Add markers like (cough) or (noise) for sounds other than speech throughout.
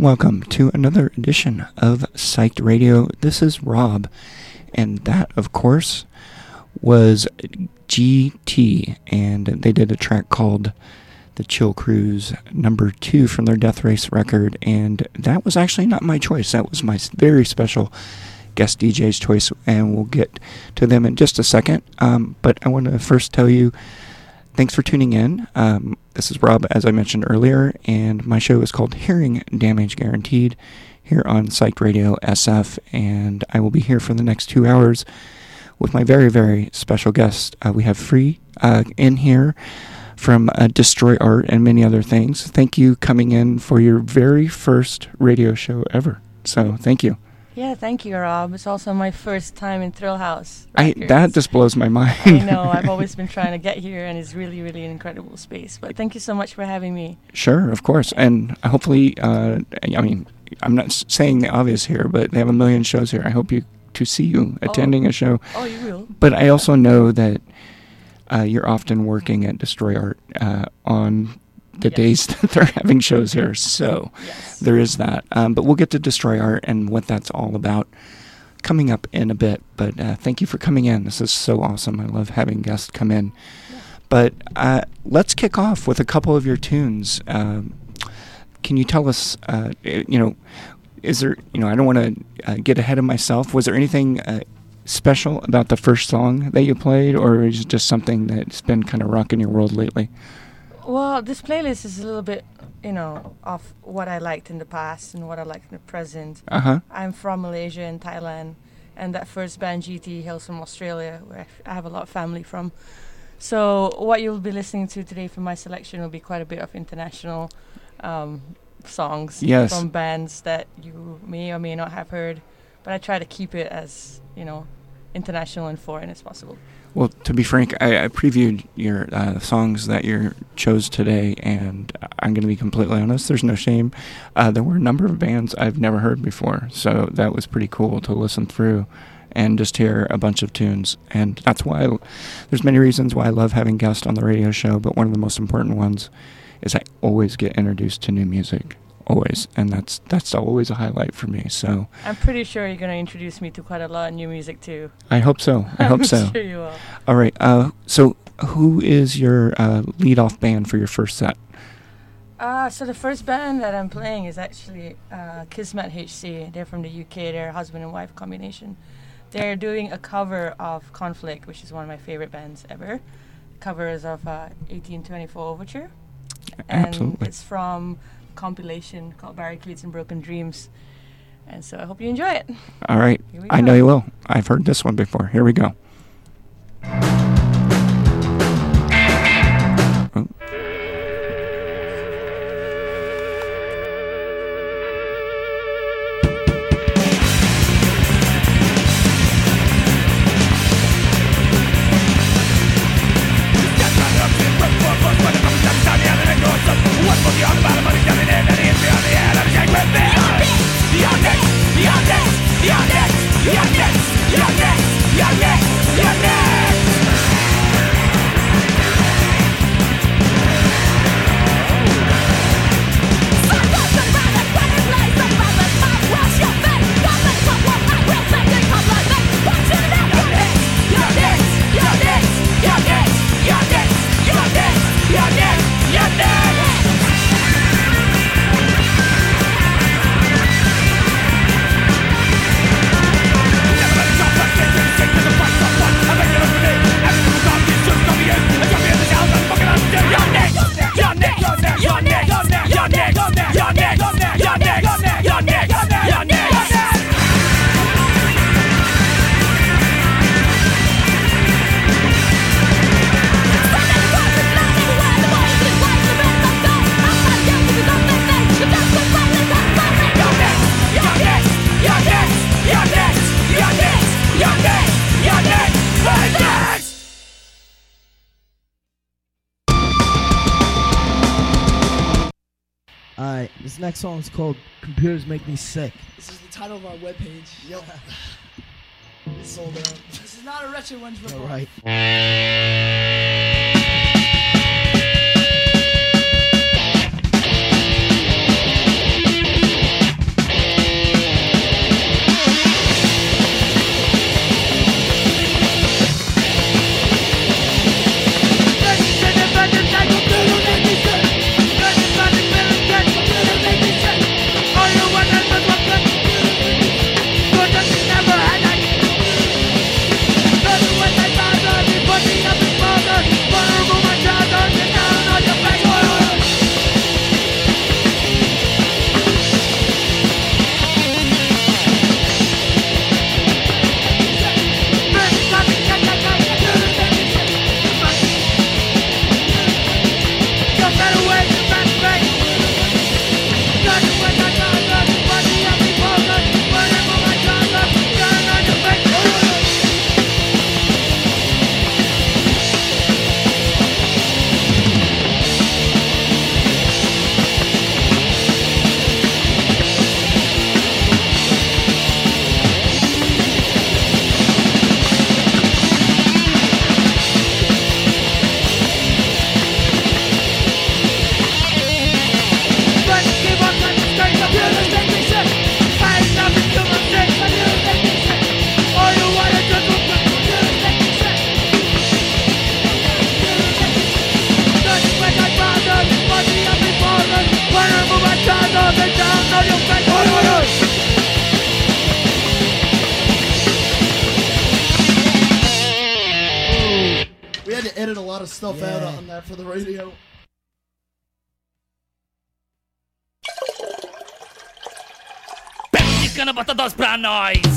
Welcome, to another edition of Psyched Radio. This is Rob, and that, of course, was GT, and they did a track called The Chill Cruise number two from their Death Race record, and that was actually not my choice. That was my very special guest DJ's choice, and we'll get to them in just a second. Um, but I want to first tell you thanks for tuning in. Um, this is Rob, as I mentioned earlier, and my show is called Hearing Damage Guaranteed here on Psyched Radio SF, and I will be here for the next two hours with my very, very special guest. Uh, we have Free uh, in here from uh, Destroy Art and many other things. Thank you coming in for your very first radio show ever. So thank you. Yeah, thank you, Rob. It's also my first time in Thrill House. I, that just blows my mind. I know. (laughs) I've always been trying to get here, and it's really, really an incredible space. But thank you so much for having me. Sure, of course. And hopefully, uh, I mean, I'm not saying the obvious here, but they have a million shows here. I hope you to see you oh. attending oh. a show. Oh, you will. But I also know that uh, you're often working at Destroy Art uh, on the yes. days (laughs) that they're having shows here. So yes. there is that. Um, but we'll get to Destroy Art and what that's all about coming up in a bit. But uh, thank you for coming in. This is so awesome. I love having guests come in. Yeah. But uh, let's kick off with a couple of your tunes. Um, can you tell us, uh, you know, is there, you know, I don't want to uh, get ahead of myself. Was there anything uh, special about the first song that you played, or is it just something that's been kind of rocking your world lately? Well, this playlist is a little bit, you know, of what I liked in the past and what I like in the present. Uh huh. I'm from Malaysia and Thailand, and that first band GT hails from Australia, where I have a lot of family from. So what you'll be listening to today from my selection will be quite a bit of international um, songs yes. from bands that you may or may not have heard. But I try to keep it as you know international and foreign as possible. Well, to be frank, I, I previewed your uh, songs that you chose today, and I'm going to be completely honest. There's no shame. Uh, there were a number of bands I've never heard before, so that was pretty cool to listen through and just hear a bunch of tunes. And that's why I, there's many reasons why I love having guests on the radio show, but one of the most important ones is I always get introduced to new music always, and that's that's always a highlight for me. So I'm pretty sure you're going to introduce me to quite a lot of new music too. I hope so. I (laughs) hope so. Sure you will. All right. Uh, so who is your uh, lead-off band for your first set? Uh, so the first band that I'm playing is actually uh, Kismet HC. They're from the UK. They're a husband and wife combination. They're doing a cover of Conflict, which is one of my favorite bands ever. Covers of uh, 1824 Overture. And Absolutely. it's from compilation called Barricades and Broken Dreams. And so I hope you enjoy it. All right. I know you will. I've heard this one before. Here we go. Yeah, yeah. Next song is called Computers Make Me Sick. This is the title of our webpage. Yep. (laughs) it's sold out. This is not a Wretched Ones report. All right. Bota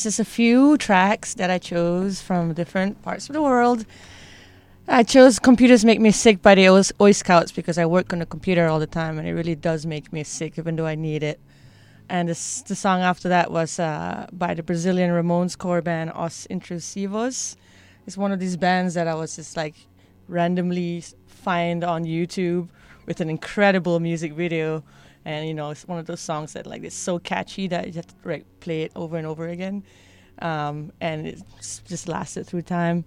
was just a few tracks that I chose from different parts of the world. I chose Computers Make Me Sick by the Oi- Oi Scouts because I work on a computer all the time and it really does make me sick even though I need it. And the song after that was uh, by the Brazilian Ramones core band Os Intrusivos. It's one of these bands that I was just like randomly find on YouTube with an incredible music video. And you know, it's one of those songs that like it's so catchy that you have to like play it over and over again. Um, and it just lasted through time.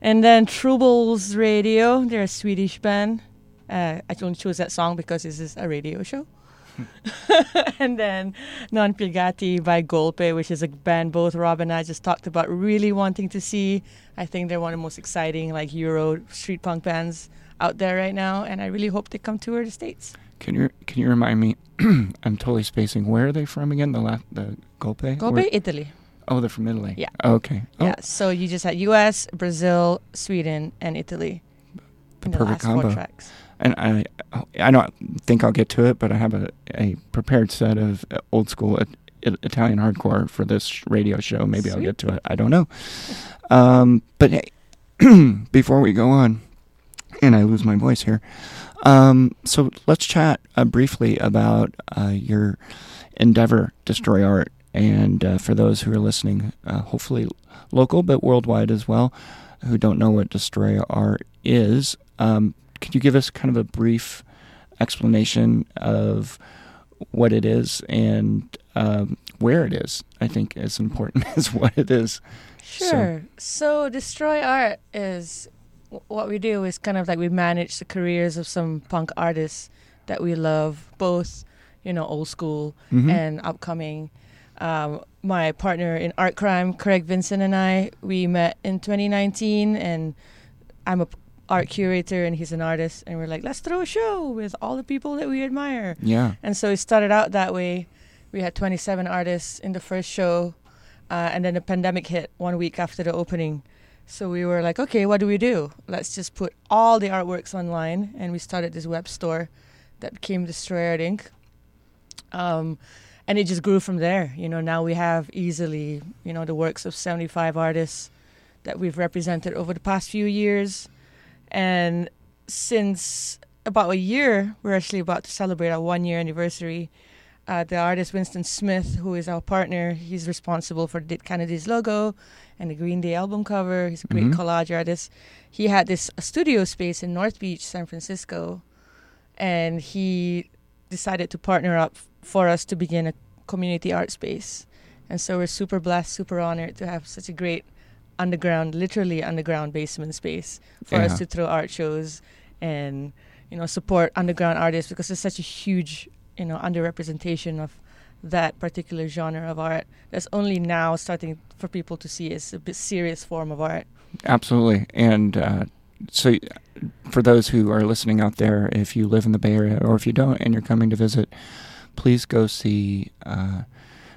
And then Troubles Radio, they're a Swedish band. Uh, I only chose that song because this is a radio show. (laughs) and then Non Piegati by Golpe, which is a band both Rob and I just talked about really wanting to see. I think they're one of the most exciting like Euro street punk bands out there right now, and I really hope they come tour the states. Can you can you remind me? (clears throat) I'm totally spacing. Where are they from again? The last the Golpe. Golpe, Where- Italy. oh, they're from Italy. Yeah. Okay. Oh, Yeah, so you just had U.S., Brazil, Sweden, and Italy. the the perfect last combo. tracks. And I I don't think I'll get to it, but I have a, a prepared set of uh, old school Italian hardcore for this radio show. Maybe I'll get to it. I don't know. (laughs) Um, but hey, (clears throat) before we go on, and I lose my voice here. Um, so let's chat uh, briefly about uh, your endeavor, Destroy Art, and uh, for those who are listening, uh, hopefully local but worldwide as well, who don't know what Destroy Art is. Um, could you give us kind of a brief explanation of what it is and um, where it is? I think as important (laughs) as what it is. Sure. So, Destroy Art is what we do is kind of like we manage the careers of some punk artists that we love, both you know old school Mhm. and upcoming. Um, my partner in art crime, Craig Vincent, and I we met in 2019, and I'm a art curator and he's an artist, and we're like, let's throw a show with all the people that we admire. yeah. And so it started out that way. We had 27 artists in the first show, uh, and then the pandemic hit one week after the opening. So we were like, okay, what do we do? Let's just put all the artworks online, and we started this web store that became Destroy Art Inc. Um, and it just grew from there. You know, now we have easily, you know, the works of 75 artists that we've represented over the past few years. And since about a year, we're actually about to celebrate our one year anniversary. Uh, the artist Winston Smith, who is our partner, he's responsible for Dead Kennedy's logo and the Green Day album cover. He's a great Mhm. collage artist. He had this studio space in North Beach, San Francisco, and he decided to partner up for us to begin a community art space. And so we're super blessed, super honored to have such a great underground, literally underground basement space for Yeah. us to throw art shows and you know support underground artists because there's such a huge you know underrepresentation of that particular genre of art that's only now starting for people to see as a bit serious form of art. Absolutely. And uh, so, for those who are listening out there, if you live in the Bay Area or if you don't and you're coming to visit, please go see uh,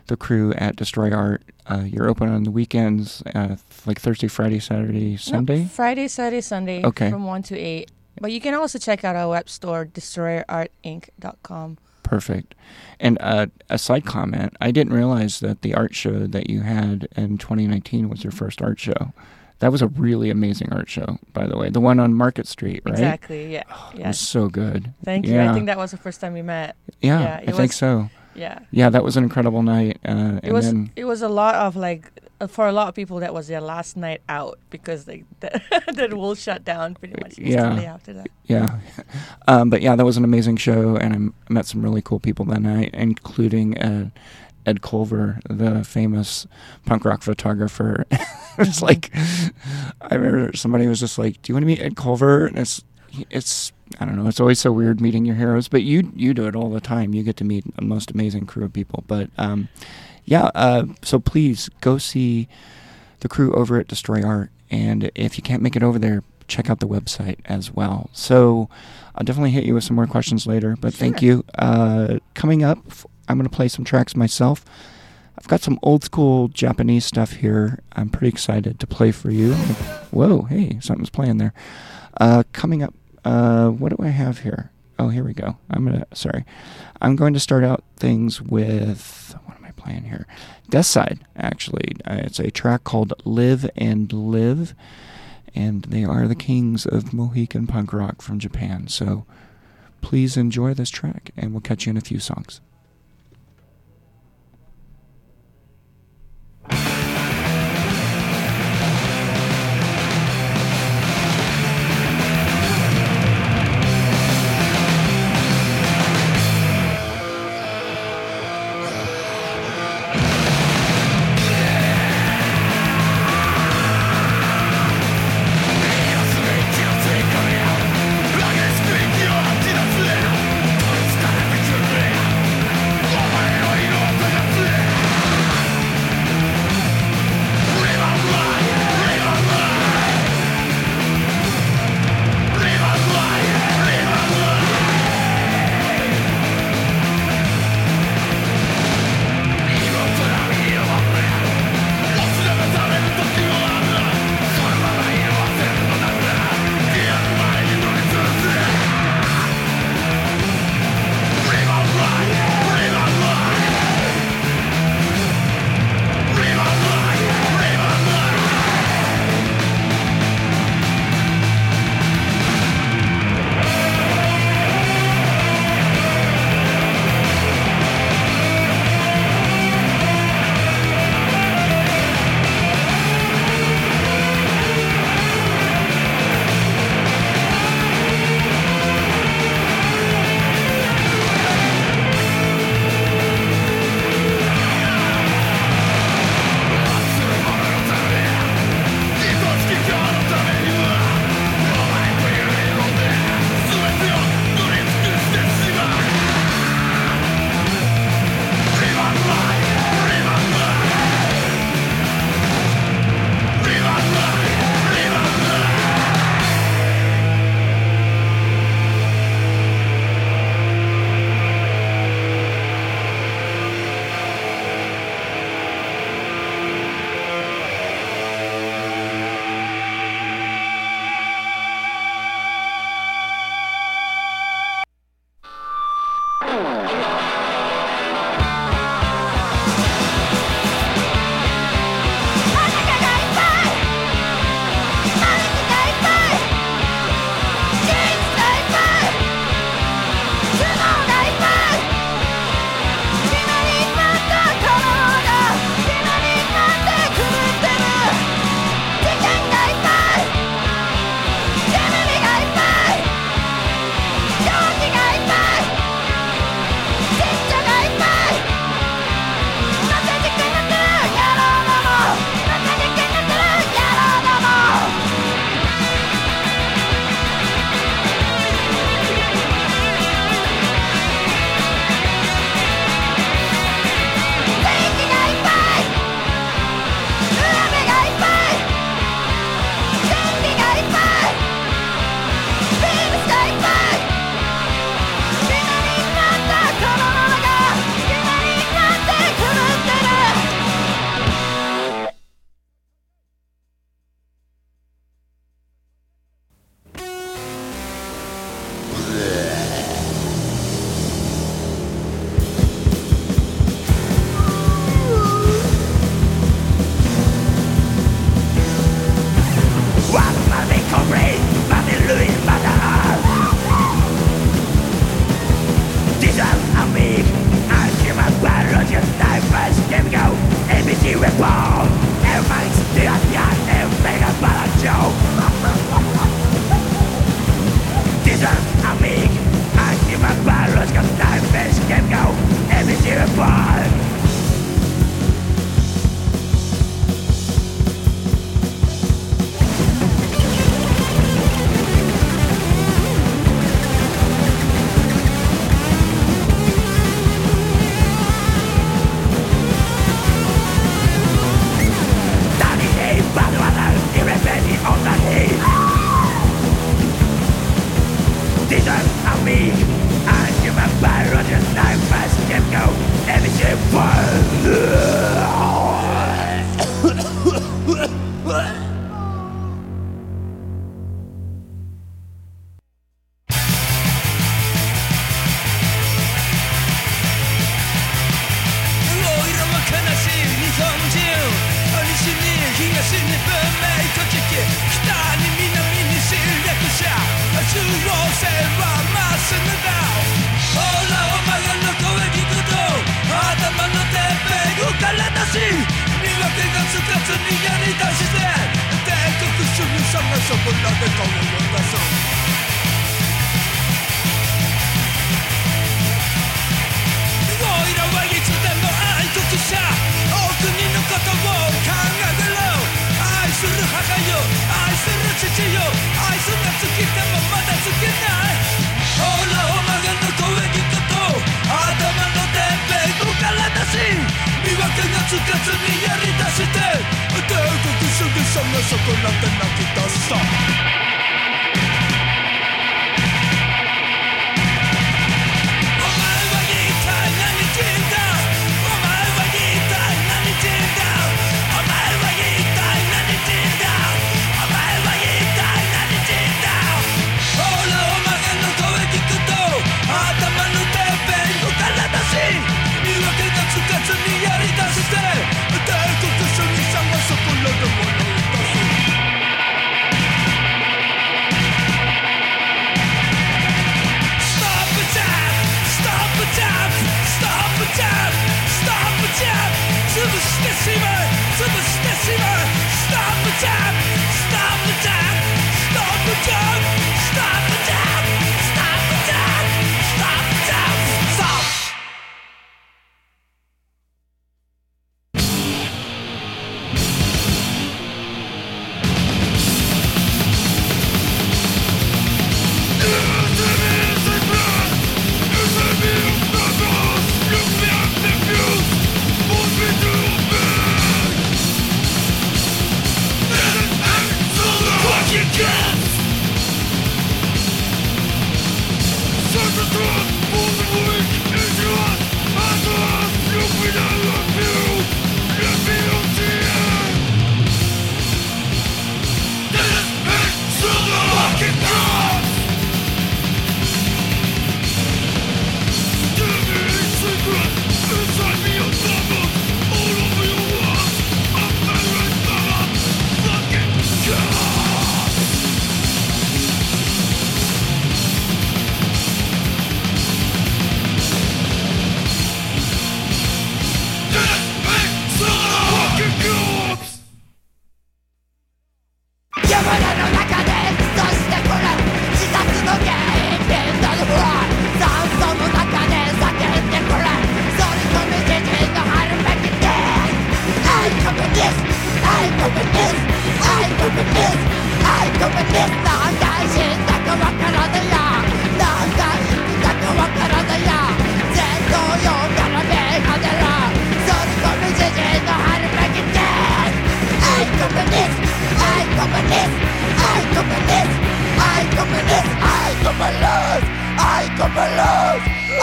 the crew at Destroy Art. Uh, you're open on the weekends, uh, like Thursday, Friday, Saturday, Sunday. Friday, Saturday, Sunday Okay. from 1 to 8. But you can also check out our web store, destroyartinc.com. Perfect. And uh, a side comment I didn't realize that the art show that you had in 2019 was your first art show. That was a really amazing art show, by the way. The one on Market Street, right? Exactly, yeah. It yeah. was so good. Thank you. I think that was the first time we met. Yeah, Yeah, I it think so. Yeah. Yeah, that was an incredible night. Uh, It was it was a lot of like uh, for a lot of people that was their last night out because they the, the world shut down pretty much Yeah. instantly after that. yeah. um, but yeah, that was an amazing show, and I met some really cool people that night, including uh, Ed Colver, the famous punk rock photographer. (laughs) it's like, I remember somebody was just like, "Do you want to meet Ed Colver?" And it's, it's, I don't know. It's always so weird meeting your heroes, but you you do it all the time. You get to meet the most amazing crew of people. But um, yeah, uh, so please go see the crew over at Destroy Art, and if you can't make it over there, check out the website as well. So I'll definitely hit you with some more questions later. But thank you. Uh, coming up, I'm going to play some tracks myself. I've got some old school Japanese stuff here. I'm pretty excited to play for you. Whoa, hey, something's playing there. Uh, coming up, uh, what do I have here? Oh, here we go. I'm gonna. Sorry, I'm going to start out things with what am I playing here? Death Side, actually. Uh, it's a track called "Live and Live," and they are the kings of Mohican punk rock from Japan. So please enjoy this track, and we'll catch you in a few songs.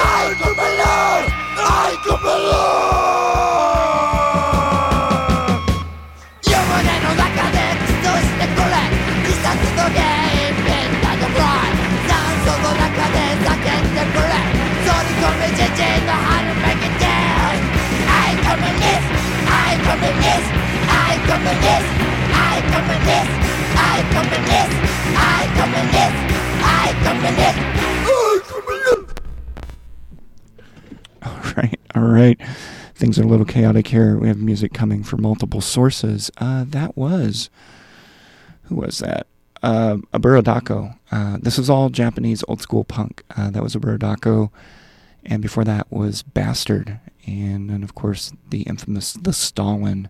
I can believe! I can believe! I come this, I come this, I come this, I come this, I come this, I come this, I come this, All right, all right. Things are a little chaotic here. We have music coming from multiple sources. Uh, that was, who was that? Uh, Aburadako. Uh, this is all Japanese old school punk. Uh, that was Aburadako. Dako and before that was Bastard, and then of course the infamous The Stalin,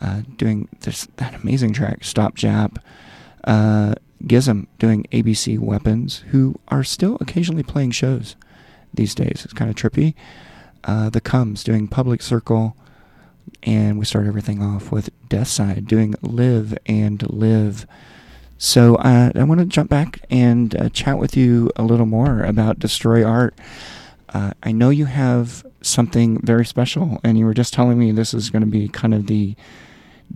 uh, doing this that amazing track Stop Jap. Uh, GISM doing ABC Weapons, who are still occasionally playing shows these days. It's kind of trippy. Uh, the Comes doing Public Circle, and we start everything off with Death Side doing Live and Live. So uh, I want to jump back and uh, chat with you a little more about Destroy Art. Uh, I know you have something very special, and you were just telling me this is going to be kind of the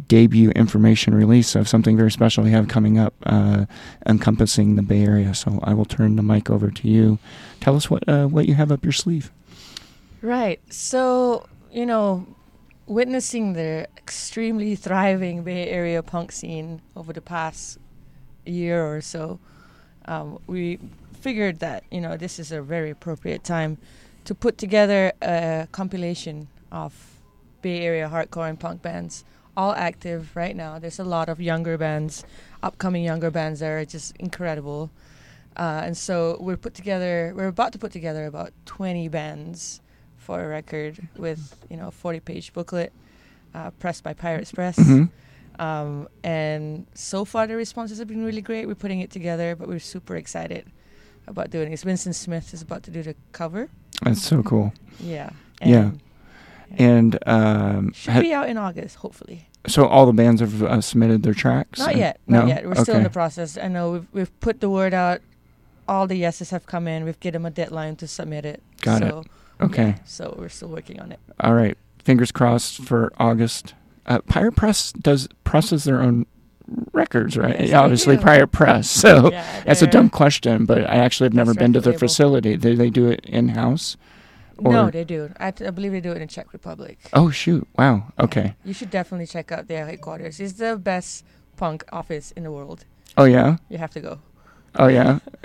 debut information release of something very special you have coming up, uh, encompassing the Bay Area. So I will turn the mic over to you. Tell us what uh, what you have up your sleeve. Right. So, you know, witnessing the extremely thriving Bay Area punk scene over the past year or so, um, we figured that, you know, this is a very appropriate time to put together a compilation of Bay Area hardcore and punk bands, all active right now. There's a lot of younger bands, upcoming younger bands that are just incredible. Uh, and so we're put together. We're about to put together about 20 bands for a record with you know a 40-page booklet, uh, pressed by Pirates Press. Mhm. Um, and so far the responses have been really great. We're putting it together, but we're super excited about doing it. Winston Smith is about to do the cover. That's so cool. Yeah. Yeah. And um, Should ha- be out in August, hopefully. so all the bands have uh, submitted their tracks. Not and- yet. No. Not yet. We're still in the process. I know we've we've put the word out. All the yeses have come in. We've given them a deadline to submit it. Got it. Okay. yeah, so we're still working on it. All right. Fingers crossed for August. Uh, Pirate Press does presses their own records, right? Yes, Obviously. Pirate Press. So Yeah, that's a dumb question, but I actually have never been to their label. facility. Do they do it in house? No, they do. I, t- I believe they do it in Czech Republic. Oh shoot! Wow. Okay. You should definitely check out their headquarters. It's the best punk office in the world. Oh yeah. You have to go. Oh yeah. (laughs)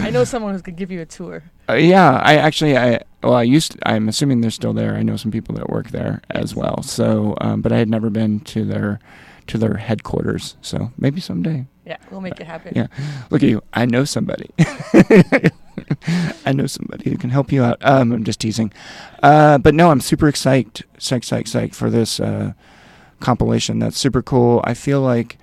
I know someone who could give you a tour. Uh, yeah, I actually, I well, I used. To, I'm assuming they're still there. I know some people that work there as well. So, um, but I had never been to their to their headquarters. So maybe someday. Yeah, we'll make it happen. Yeah. Look at you. I know somebody. (laughs) I know somebody who can help you out. Um, I'm just teasing. Uh, but no, I'm super excited, psyched, psyched, psyched for this uh, compilation. That's super cool. I feel like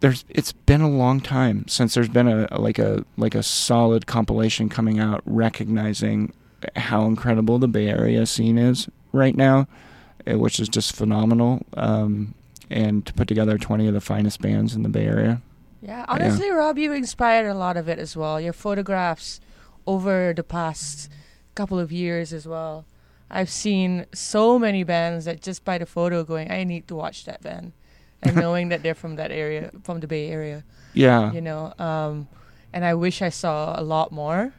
there's. It's been a long time since there's been a like a like a solid compilation coming out, recognizing how incredible the Bay Area scene is right now, which is just phenomenal. Um, and to put together 20 of the finest bands in the Bay Area. Yeah, honestly, Rob, you inspired a lot of it as well. Your photographs over the past couple of years as well. I've seen so many bands that just by the photo going, I need to watch that band, and (laughs) knowing that they're from that area, from the Bay Area, Yeah. you know. Um, and I wish I saw a lot more,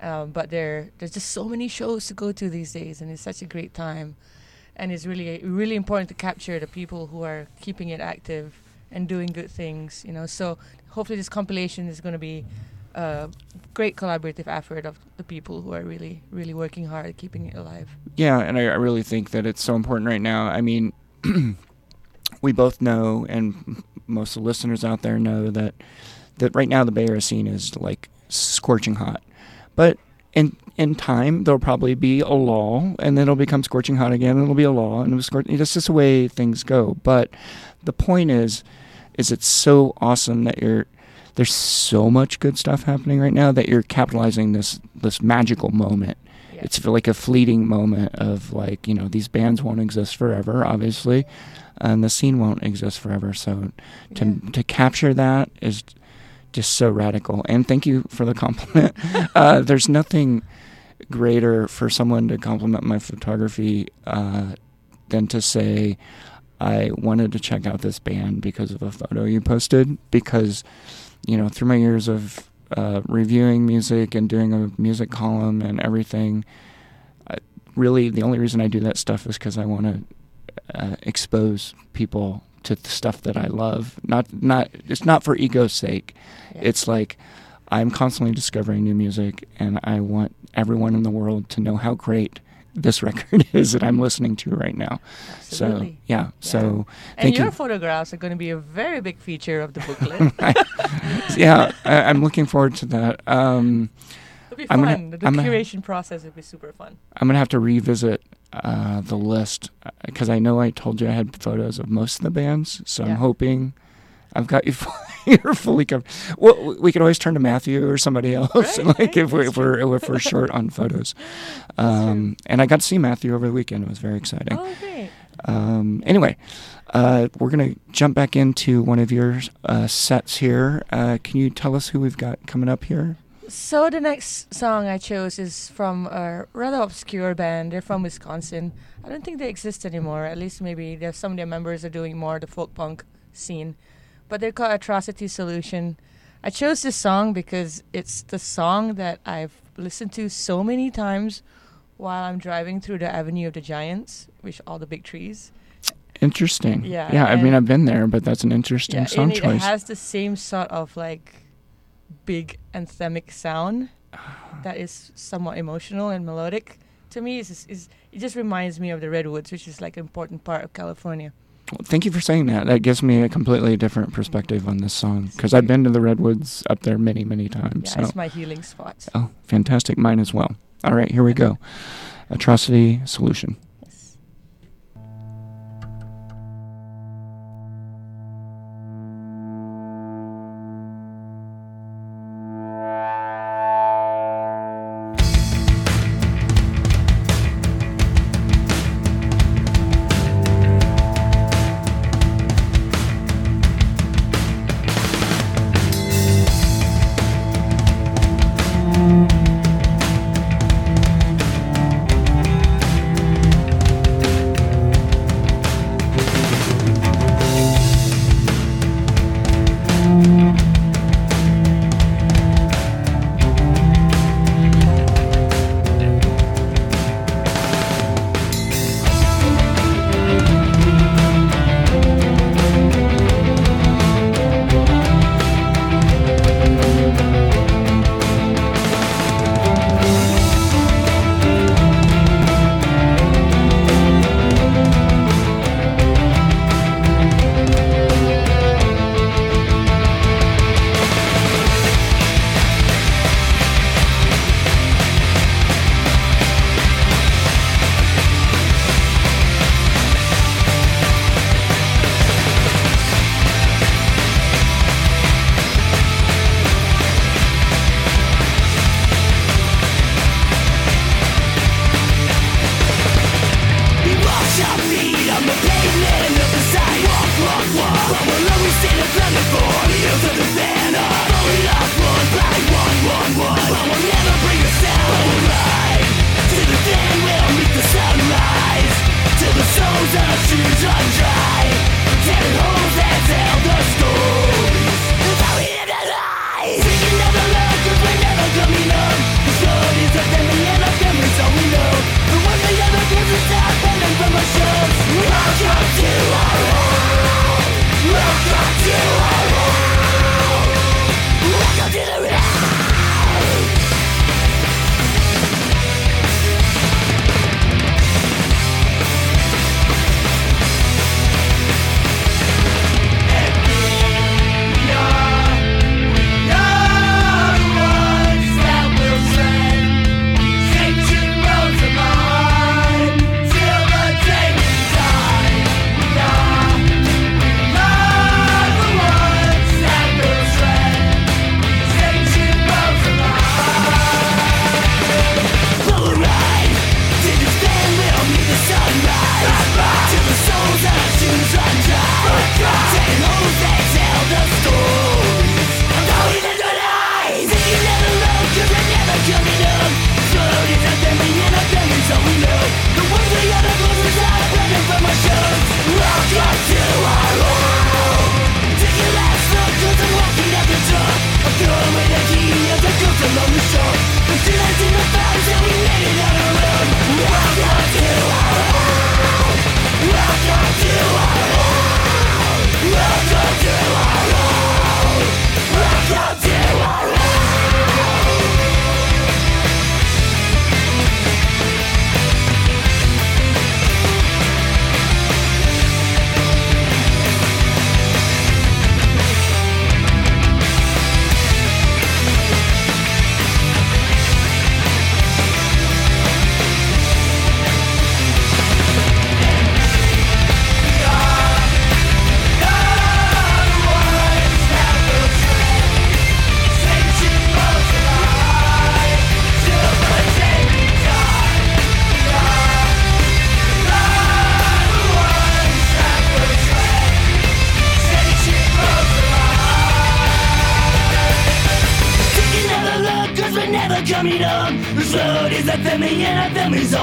um, but there, there's just so many shows to go to these days, and it's such a great time, and it's really, really important to capture the people who are keeping it active and doing good things, you know. So hopefully, this compilation is going to be a great collaborative effort of the people who are really, really working hard at keeping it alive. Yeah, and I, I really think that it's so important right now. I mean, (clears throat) we both know, and most of the listeners out there know that that right now the Bay Area scene is like scorching hot, but in in time there'll probably be a lull, and then it'll become scorching hot again, and it'll be a lull, and it'll scorch. It's just the way things go. But the point is, is it's so awesome that you're there's so much good stuff happening right now that you're capitalizing this this magical moment Yeah. it's like a fleeting moment of like you know these bands won't exist forever obviously and the scene won't exist forever so to Yeah. to capture that is just so radical and thank you for the compliment (laughs) uh, there's nothing greater for someone to compliment my photography uh, than to say I wanted to check out this band because of a photo you posted because you know through my years of uh, reviewing music and doing a music column and everything I, really the only reason I do that stuff is because I want to uh, expose people to the stuff that I love not not it's not for ego's sake Yeah. it's like I'm constantly discovering new music and I want everyone in the world to know how great this (laughs) record is that I'm listening to right now so Absolutely. yeah, so and thank your you photographs are going to be a very big feature of the booklet. (laughs) yeah I, I'm looking forward to that um, It'll be I'm fun. gonna- the I'm gonna- curation process will be super fun. I'm gonna have to revisit uh, the list because I know I told you I had photos of most of the bands, so Yeah. I'm hoping I've got you. (laughs) (laughs) You're fully covered. Well, we could always turn to Matthew or somebody else, Right, (laughs) like right, if, we, if we're if we're (laughs) short on photos. Um, and I got to see Matthew over the weekend. It was very exciting. Oh, great. Um, anyway, uh, we're gonna jump back into one of your uh, sets here. Uh, can you tell us who we've got coming up here? So the next song I chose is from a rather obscure band. They're from Wisconsin. I don't think they exist anymore. At least maybe some of their members are doing more the folk punk scene. But they're called Atrocity Solution. I chose this song because it's the song that I've listened to so many times while I'm driving through the Avenue of the Giants, which all the big trees. Interesting. Yeah, Yeah. I mean, I've been there, but that's an interesting Yeah, song and it choice. has the same sort of like big anthemic sound (sighs) that is somewhat emotional and melodic. To me, is is it just reminds me of the redwoods, which is like an important part of California. Well, thank you for saying that. That gives me a completely different perspective on this song because I've been to the redwoods up there many, many times. Yeah, so. it's my healing spot. Oh, fantastic. Mine as well. All right, here we go. Atrocity Solution.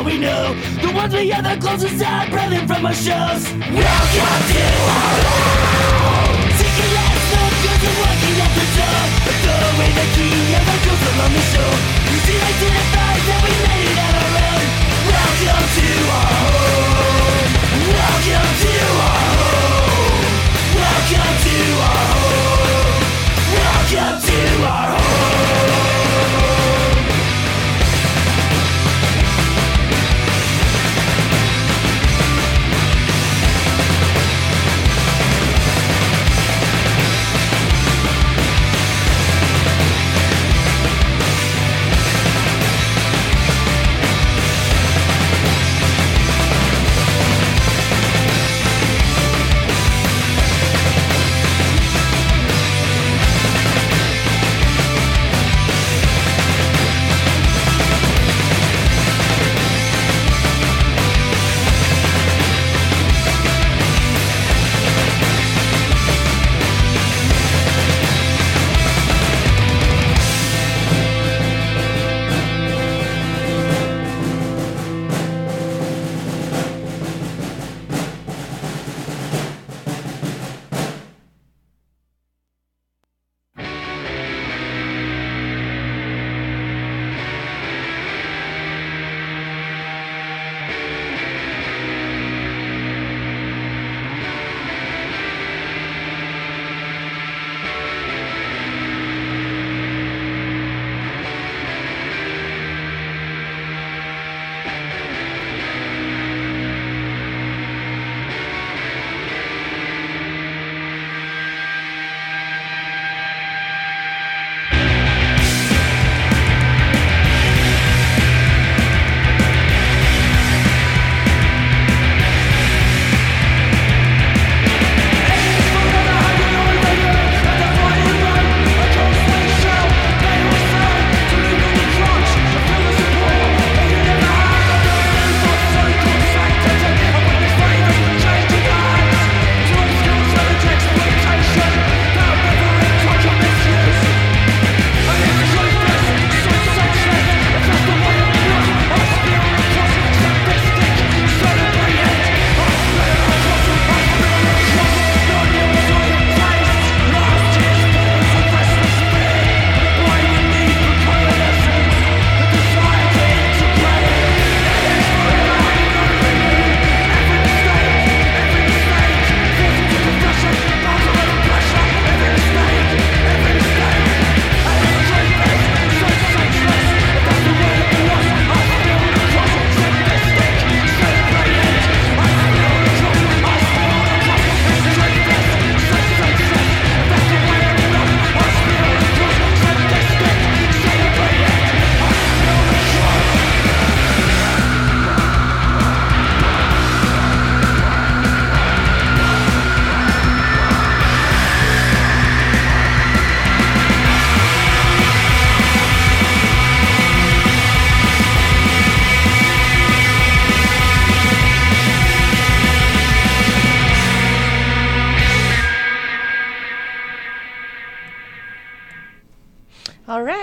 All we know. The ones we the closest are brethren from our shows.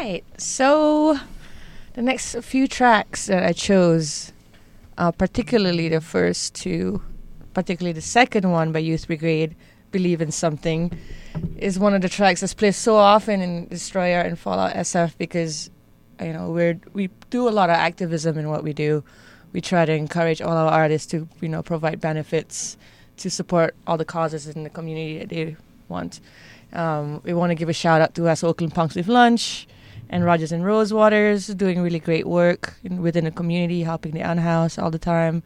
Right. So the next few tracks that I chose, uh, particularly the first two, particularly the second one by Youth Brigade, Believe in Something, is one of the tracks that's played so often in Destroyer and Fallout SF because you know we're we do a lot of activism in what we do. We try to encourage all our artists to you know provide benefits to support all the causes in the community that they want. Um, we want to give a shout out to us Oakland Punks with Lunch and Rogers and Rosewaters doing really great work in, within the community, helping the unhoused all the time.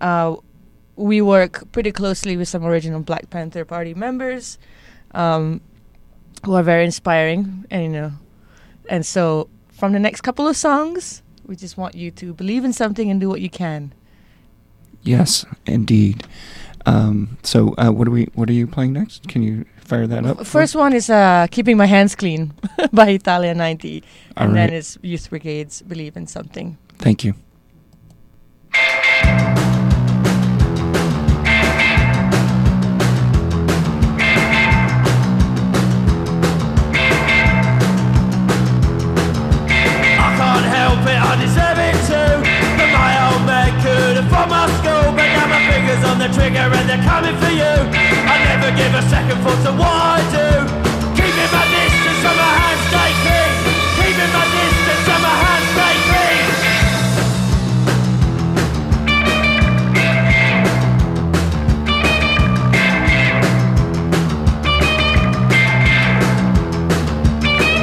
Uh, we work pretty closely with some original Black Panther Party members um, who are very inspiring, and you know, and so from the next couple of songs, we just want you to believe in something and do what you can. Yes, indeed. Um, so, uh, what are we? What are you playing next? Can you fire that up? First one is uh, "Keeping My Hands Clean" (laughs) by Italia 90, All and then it's Youth Brigade's "Believe in Something." Thank you. I can't help it, I deserve it too. But my old man could have from my school, but now my fingers on the trigger and they're coming for you. Never give a second thought to what I do. Keeping my distance so my hands clean. Keeping my distance so my hands clean.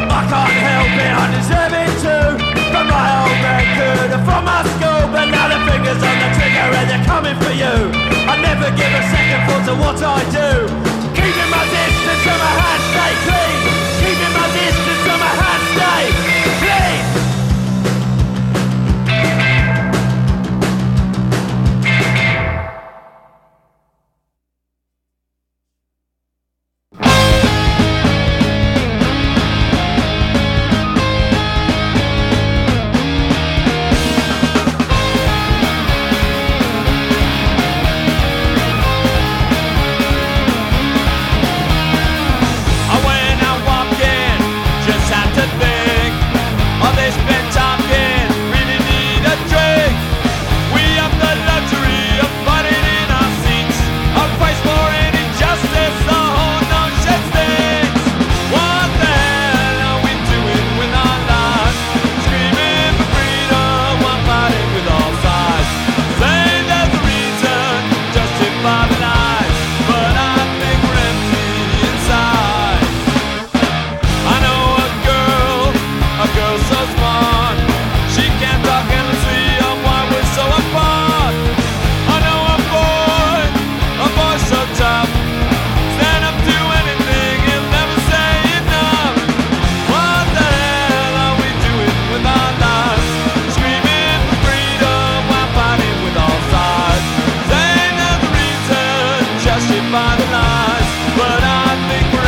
I can't help it, I deserve it too. But my old man could have from my school, but now the fingers on the trigger and they're coming for you. Never give a second thought to what I do. Keeping my distance so my hands stay clean. Keeping my distance so my hands justify the lies. But I think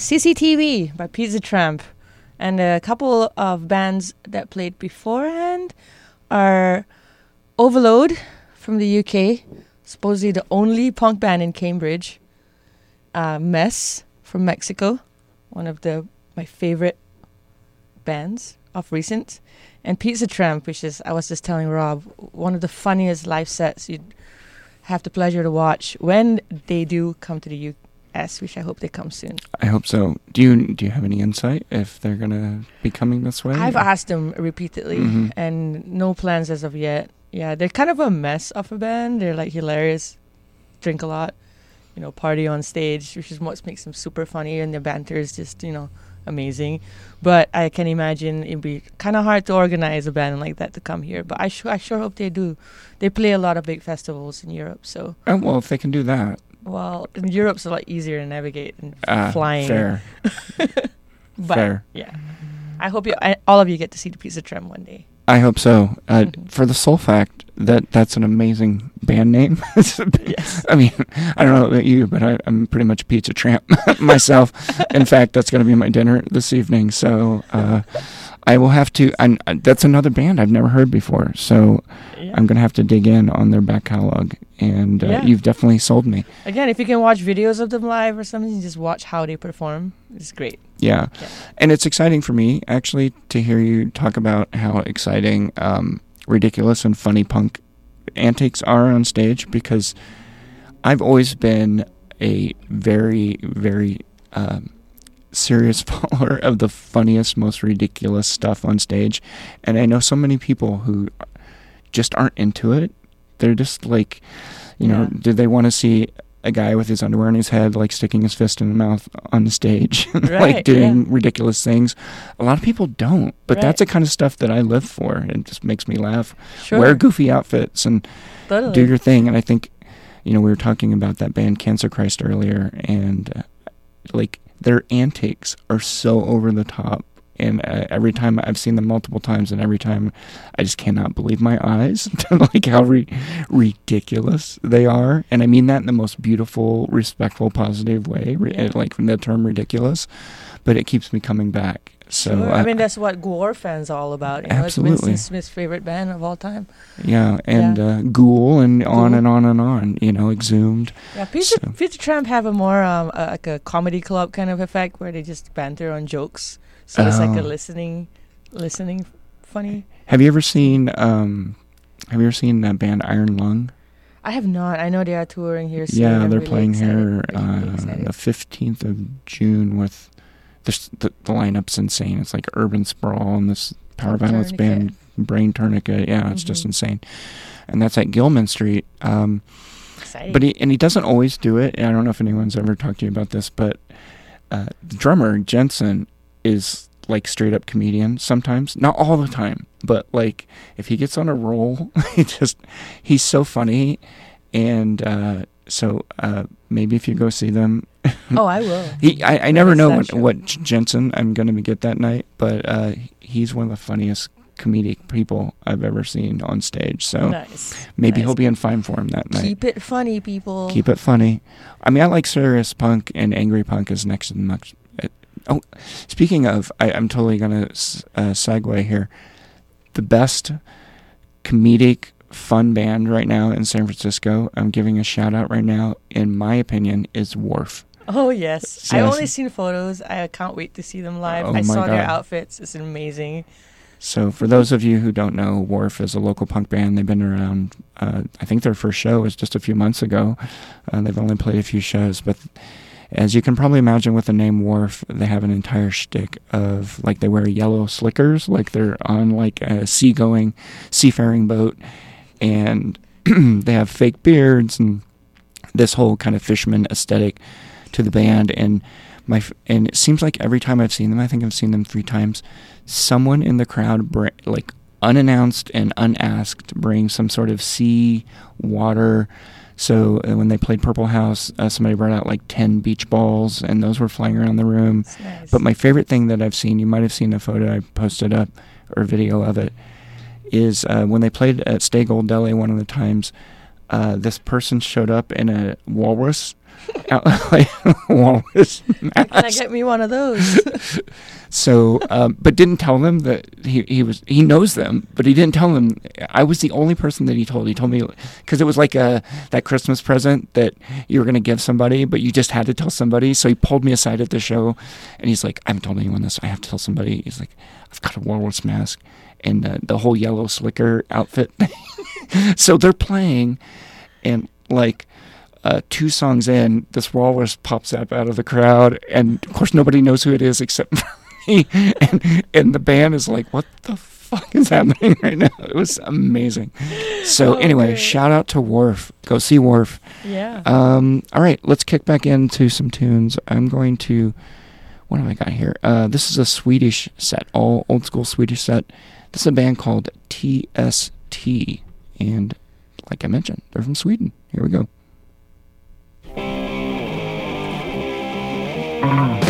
was CCTV by Pizza Tramp, and a couple of bands that played beforehand are Overload from the UK, supposedly the only punk band in Cambridge. Uh, Mess from Mexico, one of the my favorite bands of recent, and Pizza Tramp, which is I was just telling Rob, one of the funniest live sets you'd have the pleasure to watch when they do come to the US, which I hope they come soon. I hope so. Do you do you have any insight if they're gonna be coming this way? I've asked them repeatedly, Mhm. and no plans as of yet. Yeah, they're kind of a mess of a band. They're like hilarious, drink a lot, you know, party on stage, which is what makes them super funny, and their banter is just you know amazing. But I can imagine it'd be kind of hard to organize a band like that to come here. But I sure I sure hope they do. They play a lot of big festivals in Europe, so Oh, well, if they can do that, well, in Europe's a lot easier to navigate and uh, flying. fair, (laughs) But fair. yeah, I hope you, I, all of you get to see the Pizza Tramp one day. I hope so. Uh, Mhm. For the sole fact that that's an amazing band name. (laughs) Yes. I mean, I don't know about you, but I, I'm pretty much a pizza tramp (laughs) myself. In fact, that's going to be my dinner this evening. So uh, I will have to. And uh, that's another band I've never heard before. So Yeah. I'm going to have to dig in on their back catalog. And uh, Yeah. you've definitely sold me. Again, if you can watch videos of them live or something, just watch how they perform. It's great. Yeah. Yeah. And it's exciting for me, actually, to hear you talk about how exciting um, ridiculous and funny punk antics are on stage because I've always been a very, very um, serious (laughs) follower of the funniest, most ridiculous stuff on stage. And I know so many people who just aren't into it. They're just like, you know, Yeah. do they want to see a guy with his underwear in his head, like sticking his fist in the mouth on the stage, (laughs) like doing yeah. ridiculous things? A lot of people don't, but Right. that's the kind of stuff that I live for. It just makes me laugh. Sure. Wear goofy outfits and totally. do your thing. And I think, you know, we were talking about that band Cancer Christ earlier, and uh, like their antics are so over the top. And uh, every time I've seen them multiple times, and every time I just cannot believe my eyes (laughs) like how re- ridiculous they are. And I mean that in the most beautiful, respectful, positive way, re- like the term ridiculous. But it keeps me coming back. So Sure. I, I mean, that's what Gwar fans are all about. You know, Absolutely. It's Winston Smith's favorite band of all time. yeah, and Yeah. Uh, Ghoul, and on and on and on. You know, exhumed. Yeah, Pizza, So- Tramp have a more um, uh, like a comedy club kind of effect where they just banter on jokes. So it's like a Oh. listening, listening, funny. Have you ever seen um have you ever seen that band Iron Lung? I have not. I know they are touring here soon. yeah, they're really playing excited, here really uh, excited. the 15th of June with this the, the lineup's insane. It's like Urban Sprawl and this Power Violence Tourniquet. band Brain Tourniquet. Yeah, it's just Mhm. insane. And that's at Gilman Street. Um Exciting. but he and he doesn't always do it. And I don't know if anyone's ever talked to you about this, but uh, the drummer Jensen is like straight up comedian sometimes, not all the time, but like if he gets on a roll, (laughs) he just he's so funny, and uh, so uh, maybe if you go see them, (laughs) oh, I will. he I, I never know what, what Jensen I'm gonna get that night, but uh, he's one of the funniest comedic people I've ever seen on stage. So nice. maybe nice. he'll be in fine form that night. Keep it funny, people. Keep it funny. I mean, I like serious punk, and angry punk is next to the much. Uh, oh, speaking of, I, I'm totally gonna uh, segue here. The best comedic fun band right now in San Francisco. I'm giving a shout out right now. In my opinion, is Wharf. Oh yes, I've only seen photos. I can't wait to see them live. Oh, I saw their outfits. It's amazing. So, for those of you who don't know, Wharf is a local punk band. They've been around. Uh, I think their first show was just a few months ago. Uh, they've only played a few shows, but as you can probably imagine, with the name Wharf, they have an entire shtick of like they wear yellow slickers, like they're on like a seagoing, seafaring boat, and (clears throat) they have fake beards and this whole kind of fisherman aesthetic to the band. And my and it seems like every time I've seen them, I think I've seen them three times someone in the crowd br- like unannounced and unasked bring some sort of sea water so uh, when they played purple house uh, somebody brought out like 10 beach balls and those were flying around the room nice. but my favorite thing that i've seen you might have seen the photo i posted up or video of it is uh, when they played at stay gold deli one of the times uh, this person showed up in a walrus (laughs) (laughs) walrus Can I get me one of those? (laughs) So, um, but didn't tell them that he, he was he knows them, but he didn't tell them. I was the only person that he told. He told me because it was like a that Christmas present that you were gonna give somebody, but you just had to tell somebody. So he pulled me aside at the show, and he's like, "I haven't told anyone this. I have to tell somebody." He's like, "I've got a walrus mask and uh, the whole yellow slicker outfit." (laughs) so they're playing, and like uh, two songs in, this walrus pops up out of the crowd, and of course nobody knows who it is except for (laughs) me. And and the band is like, "What the fuck is happening right now?" It was amazing. So Oh, anyway, shout out to Wharf. Go see Wharf. yeah. Um, all right, let's kick back into some tunes. I'm going to. What have I got here? Uh, this is a Swedish set, all old school Swedish set. This is a band called TST, and like I mentioned, they're from Sweden. Here we go. Mm.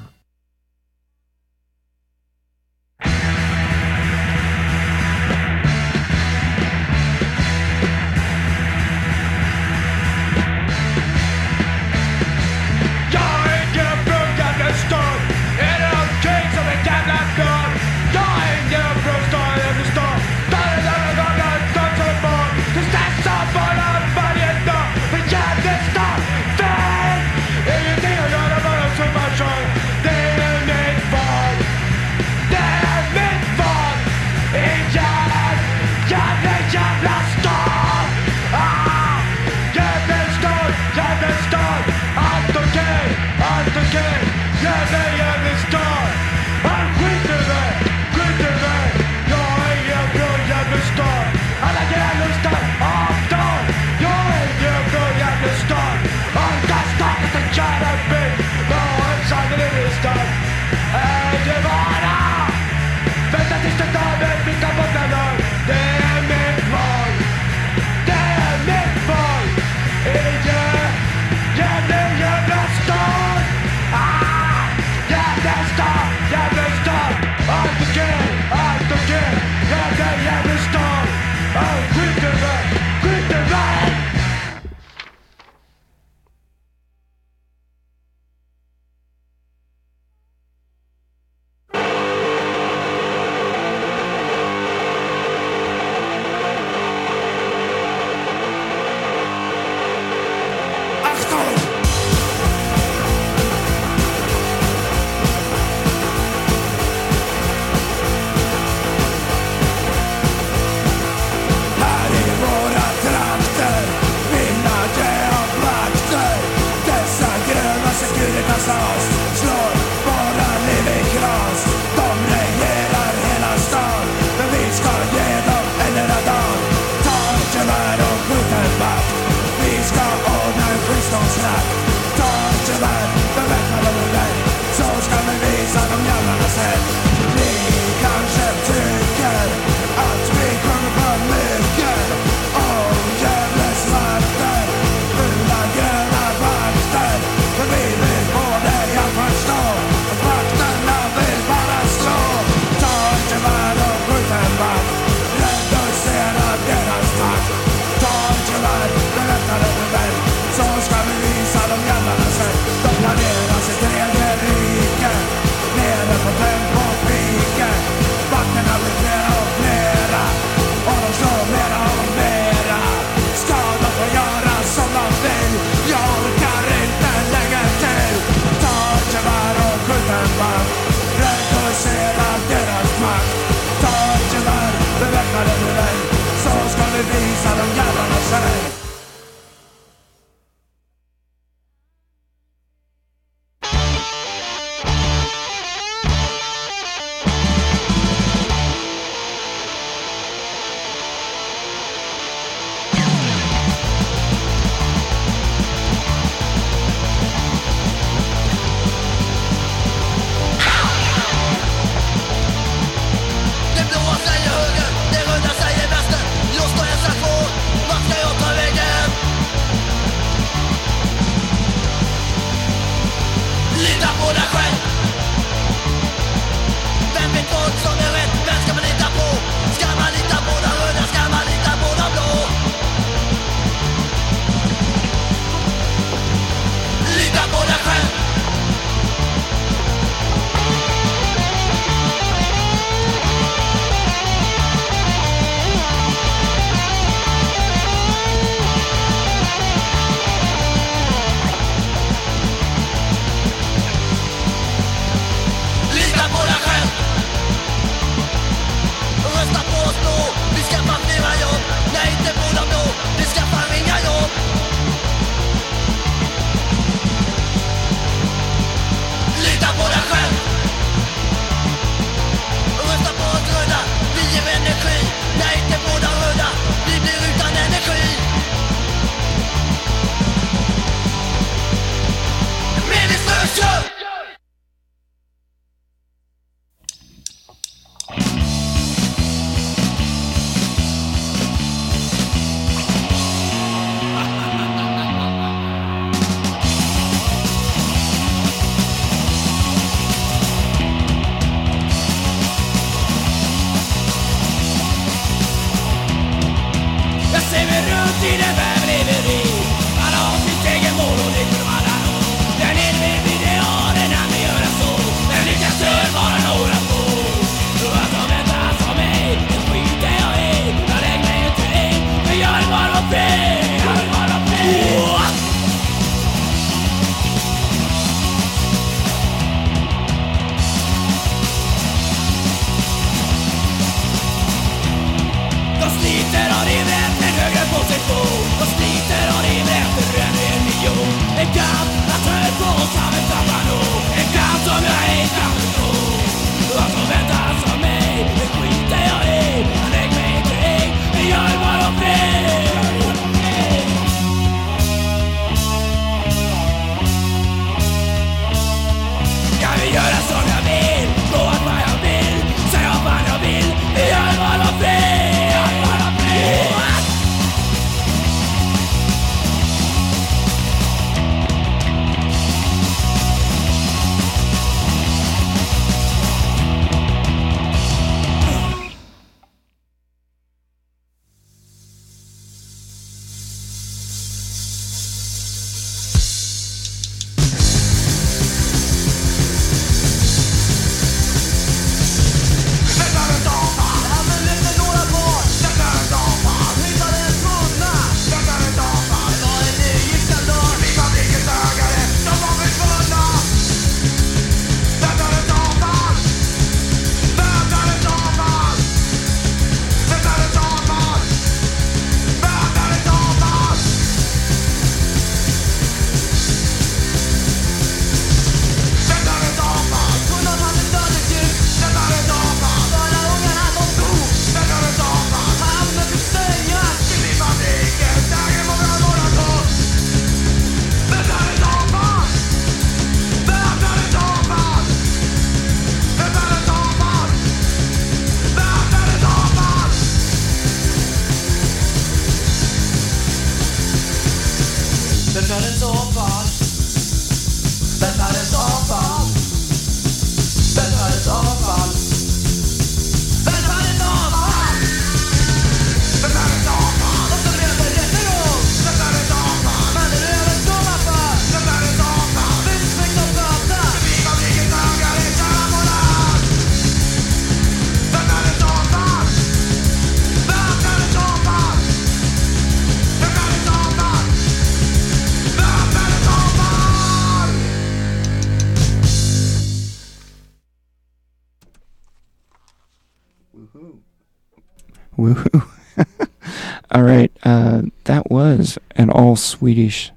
Swedish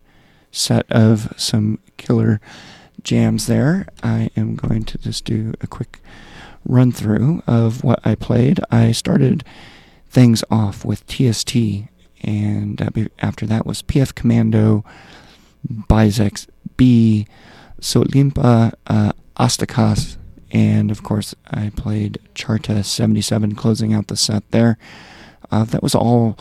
set of some killer jams there. I am going to just do a quick run through of what I played. I started things off with TST, and after that was PF Commando, Bizex B, Solimpa, uh, Asta Kask, and of course I played Charta 77 closing out the set there. Uh, that was all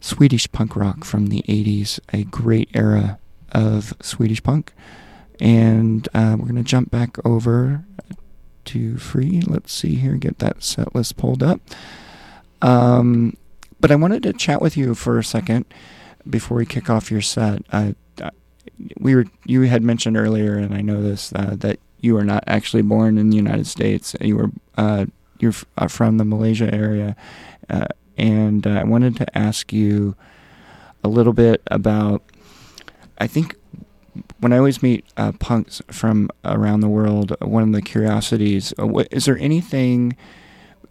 Swedish punk rock from the 80s, a great era of Swedish punk. And uh, we're going to jump back over to free. Let's see here, get that set list pulled up. Um, but I wanted to chat with you for a second before we kick off your set. We were you had mentioned earlier, and I know this uh, that you were not actually born in the United States. You were uh, you're f- uh, from the Malaysia area, uh, and uh, I wanted to ask you a little bit about. I think when I always meet uh, punks from around the world, one of the curiosities uh, what, is there anything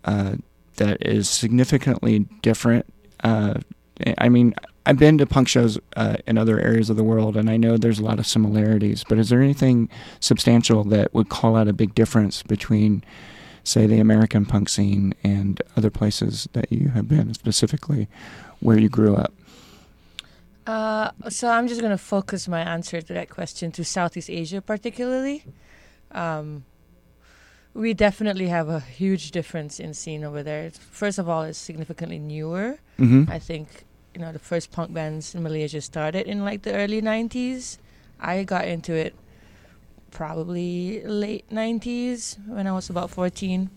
uh, that is significantly different? Uh, I mean, I've been to punk shows uh, in other areas of the world, and I know there's a lot of similarities. But is there anything substantial that would call out a big difference between, say, the American punk scene and other places that you have been, specifically where you grew up? Uh, so I'm just going to focus my answer to that question to Southeast Asia, particularly. Um, we definitely have a huge difference in scene over there. First of all, it's significantly newer. Mm-hmm. I think you know the first punk bands in Malaysia started in like the early '90s. I got into it probably late '90s when I was about 14.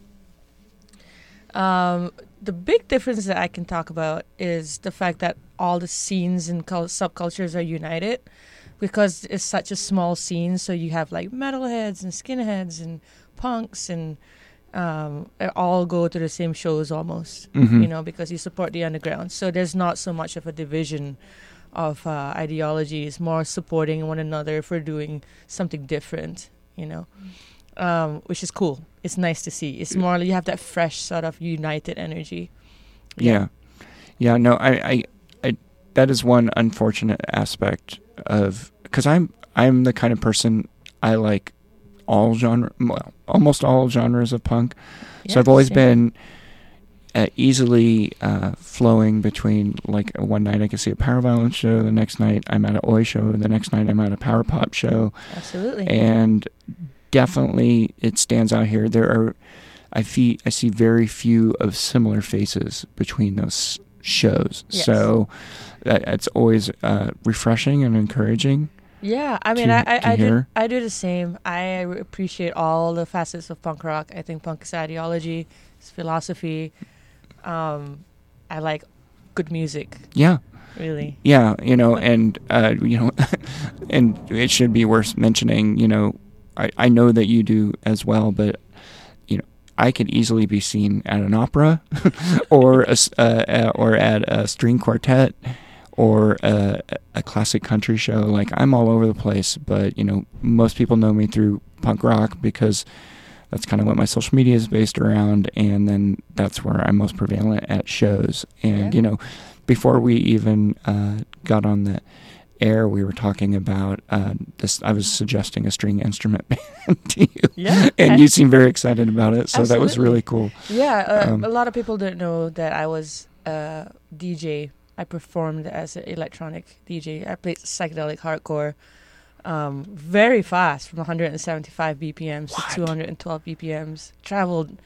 Um, the big difference that I can talk about is the fact that all the scenes and cul- subcultures are united because it's such a small scene. So you have like metalheads and skinheads and punks and um, all go to the same shows almost, Mhm. you know, because you support the underground. So there's not so much of a division of uh, ideologies, more supporting one another for doing something different, you know, um, which is cool. It's nice to see. It's more like you have that fresh sort of united energy. Yeah. Yeah, no, I, I, I that is one unfortunate aspect of because I'm I'm the kind of person I like all genre, well, almost all genres of punk. so I've always same. been uh, easily uh, flowing between like one night I can see a power violence show, the next night I'm at a oi show, the next night I'm at a power pop show, Absolutely. and definitely it stands out here. There are I see I see very few of similar faces between those shows. Yes. So uh, it's always uh, refreshing and encouraging. Yeah, I mean, to- I, I, I do. I do the same. I appreciate all the facets of punk rock. I think punk is ideology, it's philosophy. Um, I like good music, Yeah. really. Yeah, you know, and uh, you know, (laughs) and it should be worth mentioning. You know, I, I know that you do as well, but you know, I could easily be seen at an opera, (laughs) or a, s- uh, uh, or at a string quartet, or a, a classic country show. Like I'm all over the place, but you know, most people know me through punk rock because that's kind of what my social media is based around, and then that's where I'm most prevalent at shows. And Yeah. you know, before we even uh, got on the air, we were talking about uh, this. I was suggesting a string instrument (laughs) band to you, Yeah, and you seemed very excited about it. So that was really cool. Yeah, uh, Um, a lot of people don't know that I was a DJ. I performed as an electronic DJ. I played psychedelic hardcore, um, very fast from 175 BPMs What? to 212 BPMs. Traveled,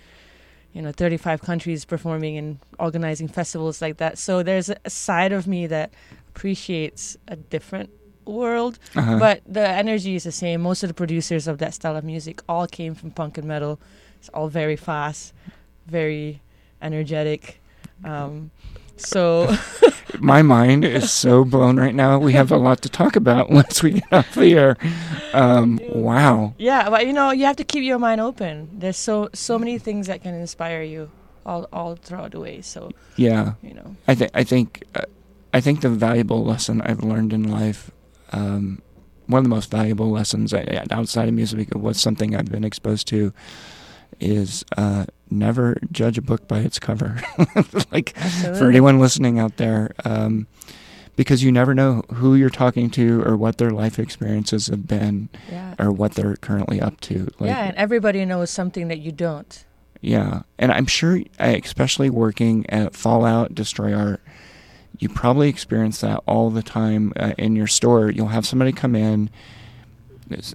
you know, 35 countries performing and organizing festivals like that. So there's a side of me that appreciates a different world Uh-huh. but the energy is the same. Most of the producers of that style of music all came from punk and metal. It's all very fast, very energetic. Um, so (laughs) my mind is so blown right now. We have a lot to talk about (laughs) once we get off the air. Um, wow. yeah, but you know you have to keep your mind open. There's so so many things that can inspire you all all throughout the way. So Yeah. you know, I think I think uh, I think the valuable lesson I've learned in life, um, one of the most valuable lessons I, outside of music was something I've been exposed to, is uh, never judge a book by its cover. (laughs) like for anyone listening out there, um, because you never know who you're talking to or what their life experiences have been yeah, or what they're currently up to. Like, yeah, and everybody knows something that you don't. yeah, and I'm sure, especially working at Fallout, Destroy Art, you probably experience that all the time uh, in your store. You'll have somebody come in,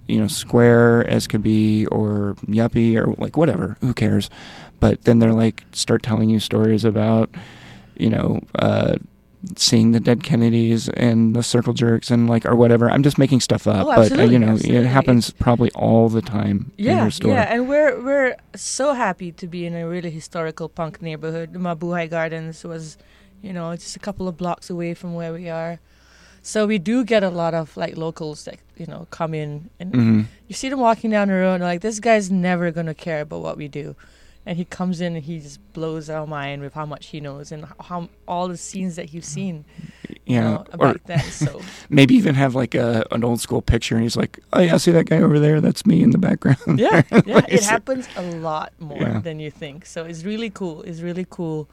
you know, square as could be, or yuppie, or like whatever. Who cares? But then they're like start telling you stories about, you know, uh, seeing the dead Kennedys and the circle jerks and like or whatever. I'm just making stuff up, Oh, but uh, you know, absolutely. it happens probably all the time in Yeah, yeah, and we're we're so happy to be in a really historical punk neighborhood. Mabuhay Gardens was, you know, just a couple of blocks away from where we are. So we do get a lot of like locals that you know come in and hmm you see them walking down the road and like this guy's never gonna care about what we do, and he comes in and he just blows our mind with how much he knows and how all the scenes that he's seen. you Yeah, know, or then. So (laughs) maybe even have like a an old school picture, and he's like, "Oh yeah, see that guy over there? That's me in the background." yeah, (laughs) yeah, it happens a lot more Yeah. than you think. So it's really cool. It's really cool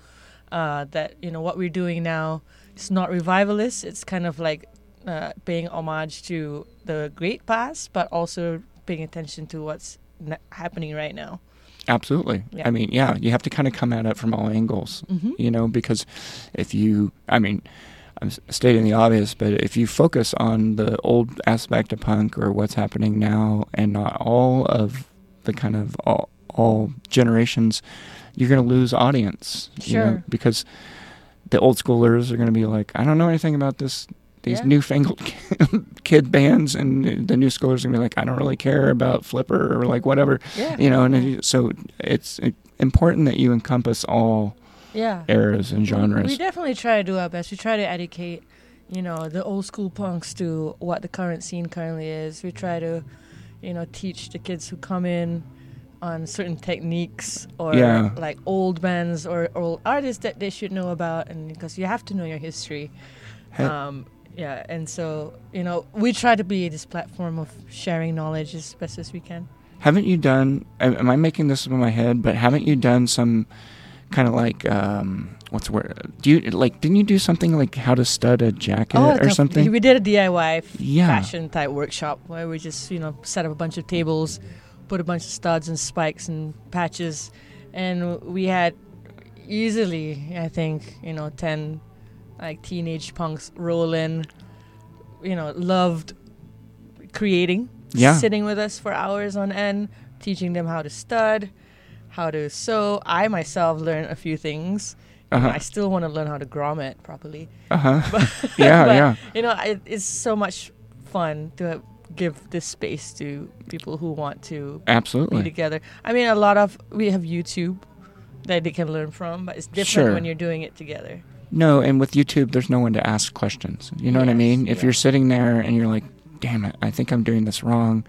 uh, that you know what we're doing now. It's not revivalist. It's kind of like uh, paying homage to the great past, but also paying attention to what's n- happening right now. Absolutely. Yeah. I mean, yeah, you have to kind of come at it from all angles, Mhm. you know, because if you, I mean, I'm stating the obvious, but if you focus on the old aspect of punk or what's happening now and not all of the kind of all, all generations, you're going to lose audience. you know, Sure. because the old schoolers are going to be like, I don't know anything about this. These Yeah. newfangled (laughs) kid bands, and the new schoolers are gonna be like, I don't really care about Flipper or like whatever Yeah, you know and it, so it's important that you encompass all yeah. eras and genres. We definitely try to do our best. We try to educate, you know, the old school punks to what the current scene currently is. We try to, you know, teach the kids who come in on certain techniques or Yeah. like old bands or old artists that they should know about, and because you have to know your history. Um, yeah, and so you know, we try to be this platform of sharing knowledge as best as we can. haven't you done am i making this up in my head but haven't you done some kind of like um, what's the word? Do you like? Didn't you do something like how to stud a jacket like or something? We did a DIY f- Yeah. fashion type workshop where we just, you know, set up a bunch of tables, put a bunch of studs and spikes and patches, and we had easily, I think, you know, 10 like teenage punks roll in, you know, loved creating, Yeah. sitting with us for hours on end, teaching them how to stud, how to sew. I myself learned a few things. Uh-huh. I still want to learn how to grommet properly. Uh huh. (laughs) yeah, But, yeah. You know, it, it's so much fun to give this space to people who want to be Absolutely. together. I mean, a lot of we have YouTube that they can learn from, but it's different Sure. when you're doing it together. No, and with YouTube, there's no one to ask questions. You know what I mean? If yeah. you're sitting there and you're like, damn it, I think I'm doing this wrong,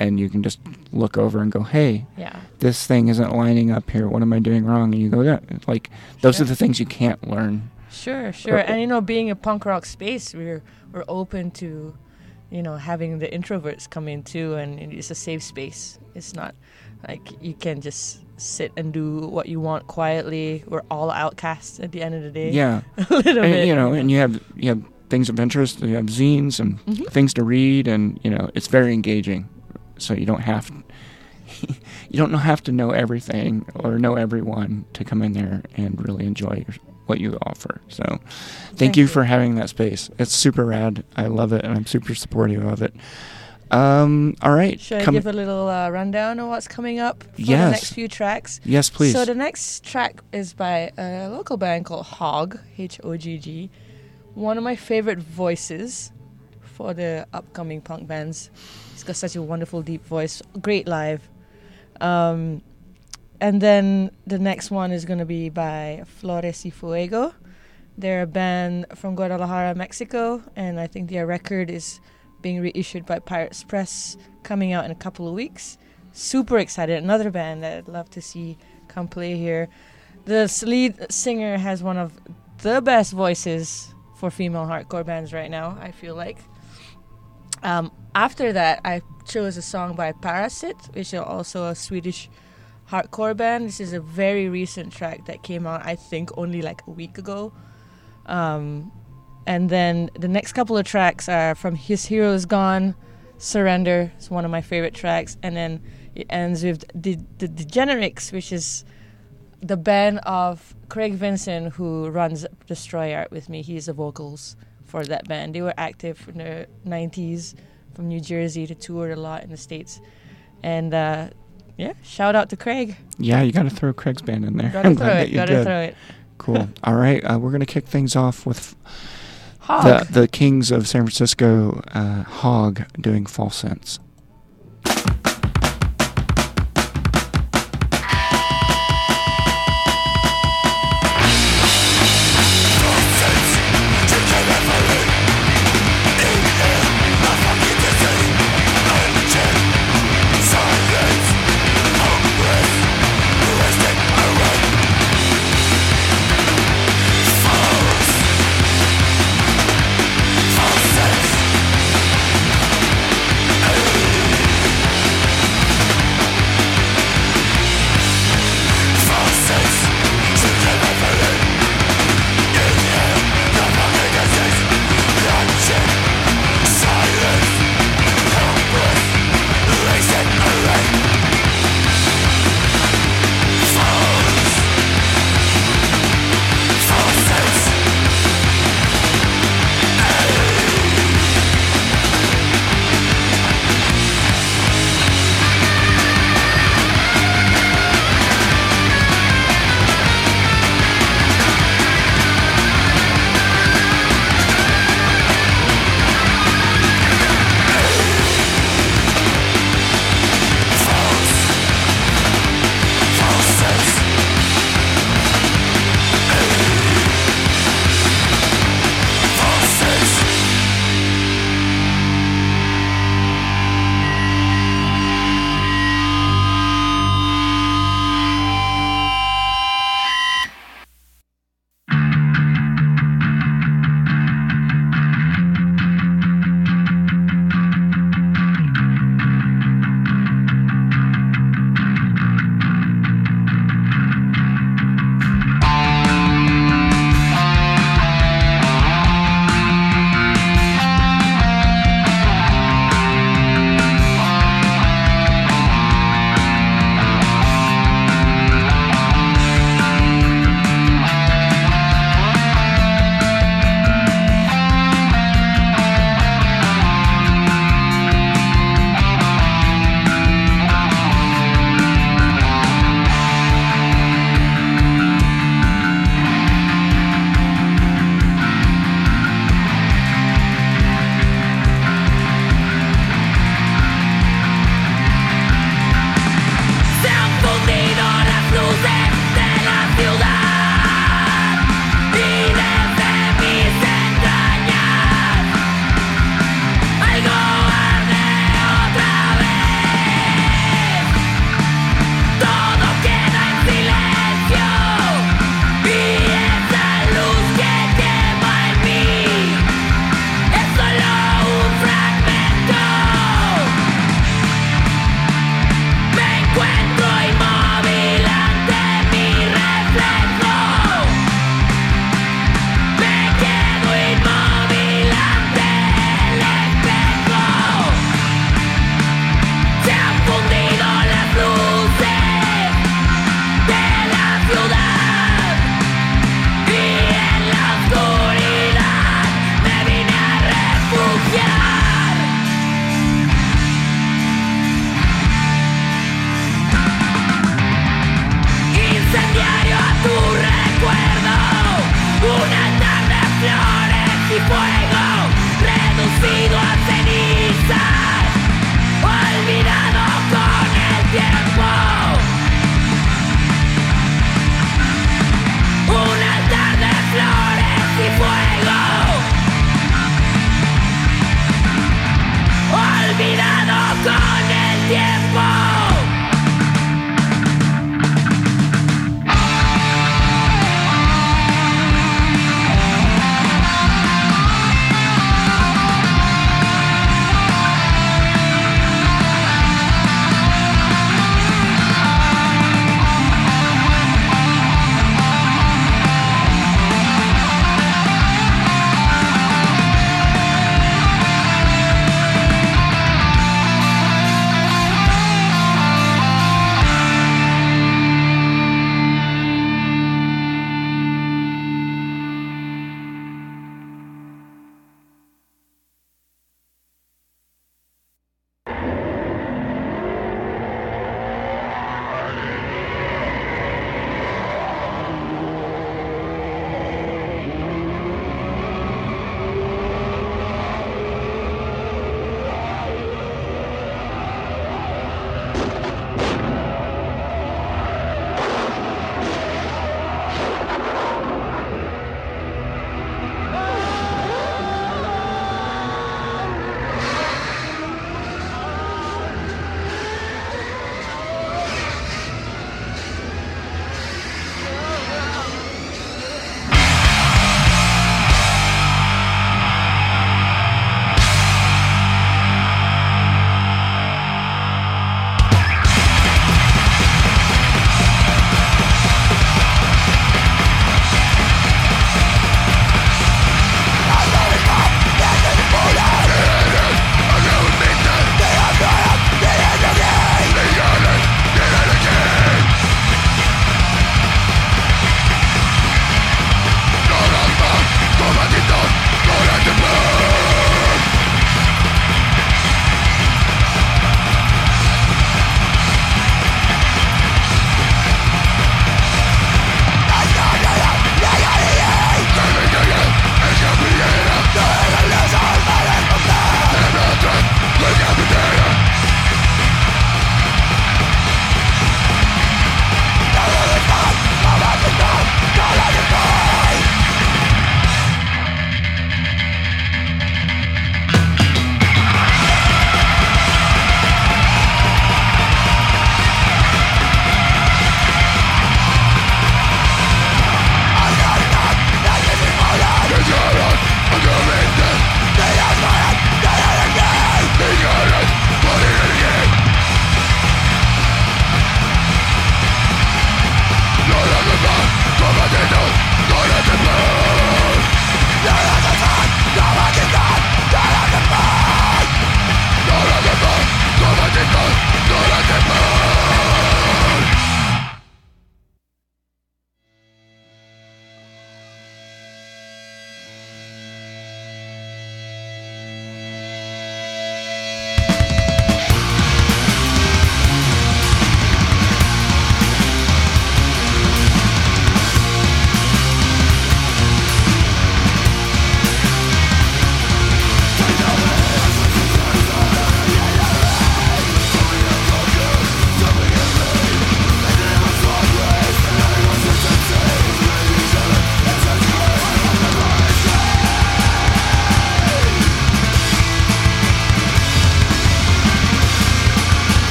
and you can just look over and go, hey, Yeah. this thing isn't lining up here. What am I doing wrong? And you go, yeah. Like, those Sure. are the things you can't learn. Sure, sure. And you know, being a punk rock space, we're we're open to, you know, having the introverts come in too, and it's a safe space. It's not like you can just sit and do what you want quietly. We're all outcasts at the end of the day. Yeah. (laughs) a little and, bit. you know, and you have you have things of interest. You have zines and Mhm. things to read, and you know, it's very engaging. So you don't have (laughs) you don't have to know everything or know everyone to come in there and really enjoy your, what you offer. So, thank, Thank you you. for having that space. It's super rad. I love it, and I'm super supportive of it. Um, all right, Should I give a little uh, rundown of what's coming up for the next few tracks? yes, please. So the next track is by a local band called Hogg, H O G G. One of my favorite voices for the upcoming punk bands. He's got such a wonderful deep voice, great live. Um, and then the next one is going to be by Flores y Fuego. They're a band from Guadalajara, Mexico, and I think their record is being reissued by Pirates Press, coming out in a couple of weeks. Super excited! Another band that I'd love to see come play here. The lead singer has one of the best voices for female hardcore bands right now. I feel like. Um, after that, I chose a song by Parasit, which is also a Swedish hardcore band. This is a very recent track that came out, I think, only like a week ago. Um, and then the next couple of tracks are from His Hero Is Gone, Surrender. It's one of my favorite tracks. And then it ends with the, the Degenerics, which is the band of Craig Vincent, who runs Destroy Art with me. He's the vocals for that band. They were active in the 90s from New Jersey to tour a lot in the States. And uh, yeah, shout out to Craig. yeah, you got to throw Craig's band in there. Gotta I'm throw glad it, that you gotta did. throw it. Cool. (laughs) All right, uh, we're gonna kick things off with Hogg. the the Kings of San Francisco, uh, Hogg, doing. False sense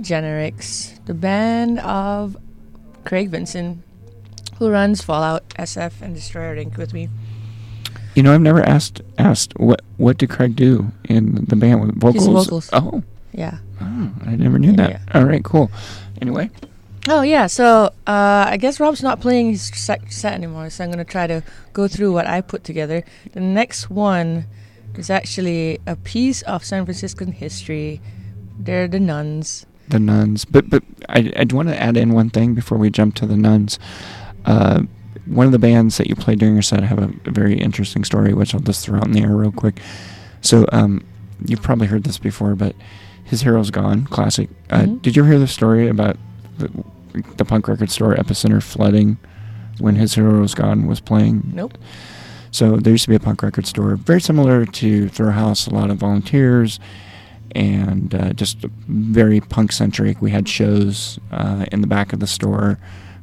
Degenerics, the band of Craig Vinson, who runs Fallout SF and Destroyer Inc. with me. You know, I've never asked asked what what did Craig do in the band with vocals? vocals. Oh, Yeah. oh, I never knew Yeah, that. All right, cool. Anyway, Oh yeah, so uh, I guess Rob's not playing his set, set anymore, so I'm gonna try to go through what I put together. The next one is actually a piece of San Franciscan history. They're the nuns. The nuns. But but I I want to add in one thing before we jump to the nuns. Uh, one of the bands that you played during your set have a, a very interesting story, which I'll just throw out in the air real quick. So um, you've probably heard this before, but his hero's gone. Classic. Uh, Mhm. Did you hear the story about the, the punk record store Epicenter flooding when his hero's gone was playing? Nope. So there used to be a punk record store, very similar to Throw House, a lot of volunteers, and uh, just very punk centric. We had shows uh, in the back of the store,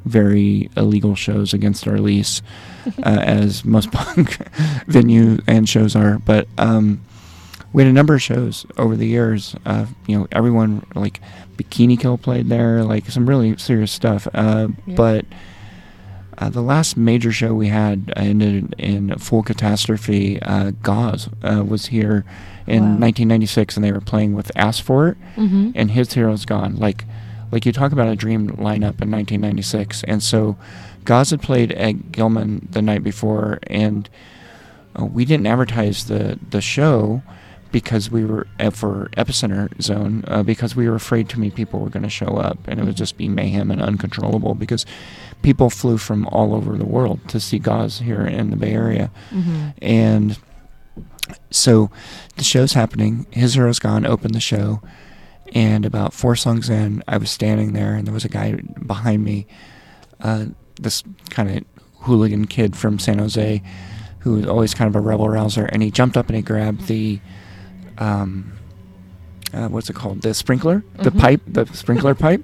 very illegal shows against our lease, (laughs) uh, as most punk (laughs) venue and shows are. But um, we had a number of shows over the years. Uh, you know, everyone like Bikini Kill played there, like some really serious stuff. Uh, Yeah. But uh, the last major show we had ended in full catastrophe. Uh, Gauze uh, was here in Wow. 1996, and they were playing with Ask for It, Mm-hmm. and his hero's gone. Like, like you talk about a dream lineup in 1996, and so Gauze had played at Gilman the night before, and uh, we didn't advertise the the show because we were uh, for Epicenter Zone uh, because we were afraid too many people were going to show up, and it would just be mayhem and uncontrollable because people flew from all over the world to see Gauze here in the Bay Area, Mm-hmm. and so the show's happening. His Hero's Gone opened the show, and about four songs in, I was standing there, and there was a guy behind me, uh, this kind of hooligan kid from San Jose, who was always kind of a rebel rouser, and he jumped up and he grabbed the, um, uh, what's it called? The sprinkler, the Mhm. pipe, the sprinkler (laughs) pipe,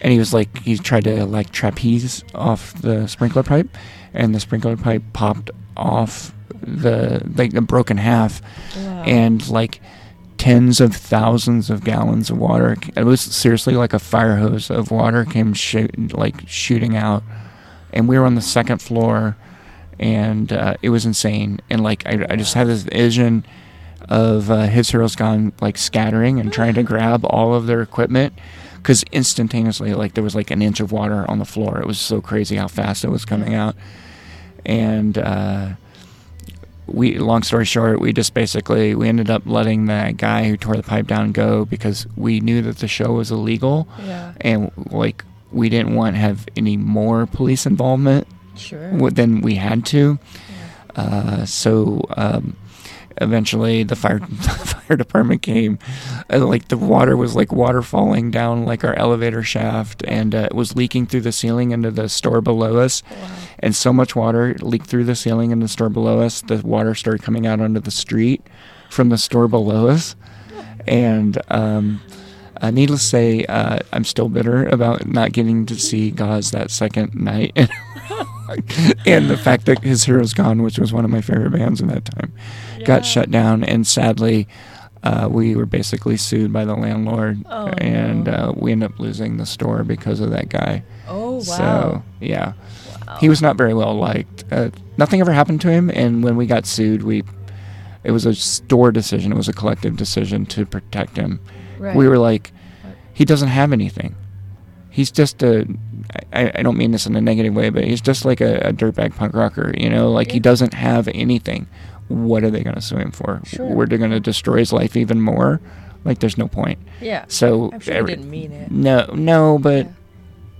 and he was like, he tried to like trapeze off the sprinkler pipe, and the sprinkler pipe popped off the like the broken half, Wow. and like tens of thousands of gallons of water. It was seriously like a fire hose of water came shoot, like shooting out, and we were on the second floor, and uh, it was insane. And like I, I just had this vision of uh, his heroes gone like scattering and trying to grab all of their equipment. Because instantaneously, like there was like an inch of water on the floor. It was so crazy how fast it was coming out, and uh, we long story short we just basically we ended up letting that guy who tore the pipe down go because we knew that the show was illegal yeah. and like we didn't want to have any more police involvement Sure. than we had to uh, so um, eventually the fire (laughs) the fire department came and like the water was like water falling down like our elevator shaft and uh, it was leaking through the ceiling into the store below us. Wow. and so much water leaked through the ceiling in the store below us the water started coming out onto the street from the store below us. And um, uh, needless to say uh, i'm still bitter about not getting to see gauze that second night (laughs) (laughs) and the fact that his hero's gone which was one of my favorite bands in that time got shut down and sadly uh, we were basically sued by the landlord Oh, and no. uh, we ended up losing the store because of that guy Oh wow. so yeah Wow. he was not very well liked. Uh, nothing ever happened to him, and when we got sued, we it was a store decision. It was a collective decision to protect him. Right. We were like, he doesn't have anything. He's just a. I, I don't mean this in a negative way, but he's just like a, a dirtbag punk rocker. You know, like he doesn't have anything. What are they going to sue him for? Sure. We're going to destroy his life even more. Like, there's no point. Yeah. So I'm sure he every- didn't mean it. no, no, but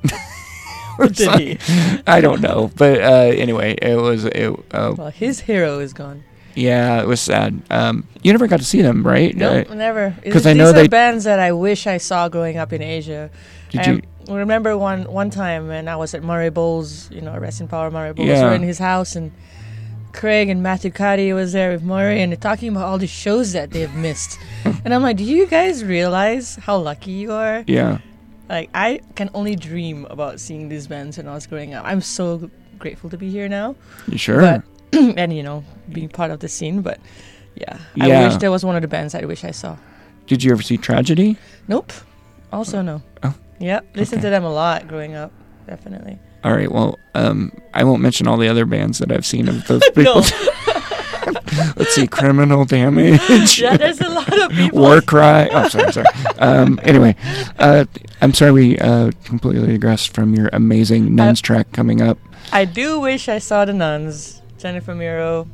(laughs) Did he? (laughs) I don't know, but uh, anyway, it was it. Uh, Well, his hero is gone. yeah, it was sad. Um, you never got to see them, right? No, Uh, never. 'cause These- I know these are they- bands that I wish I saw growing up in Asia. Did I you? remember one one time when I was at Murray Bowles, you know, Rest in Power Murray Bowles. Yeah. We were in his house and Craig and Matthew Cuddy was there with Murray and they're talking about all the shows that they've missed. (laughs) and I'm like, do you guys realize how lucky you are? Yeah, Like, I can only dream about seeing these bands when I was growing up. I'm so grateful to be here now. you sure? But (clears throat) and you know, being part of the scene, but yeah. I Yeah. wish there was one of the bands I wish I saw. Did you ever see Tragedy? Nope. Also no. Oh, Yep. Listen okay. to them a lot growing up. Definitely. All right. Well, um, I won't mention all the other bands that I've seen of those (laughs) people. (laughs) Let's see, Criminal Damage. yeah, there's a lot of people. War Cry. Oh, sorry, sorry. Um, anyway, uh, I'm sorry we uh, completely digressed from your amazing nuns track coming up. I do wish I saw the nuns. Jennifer Miro.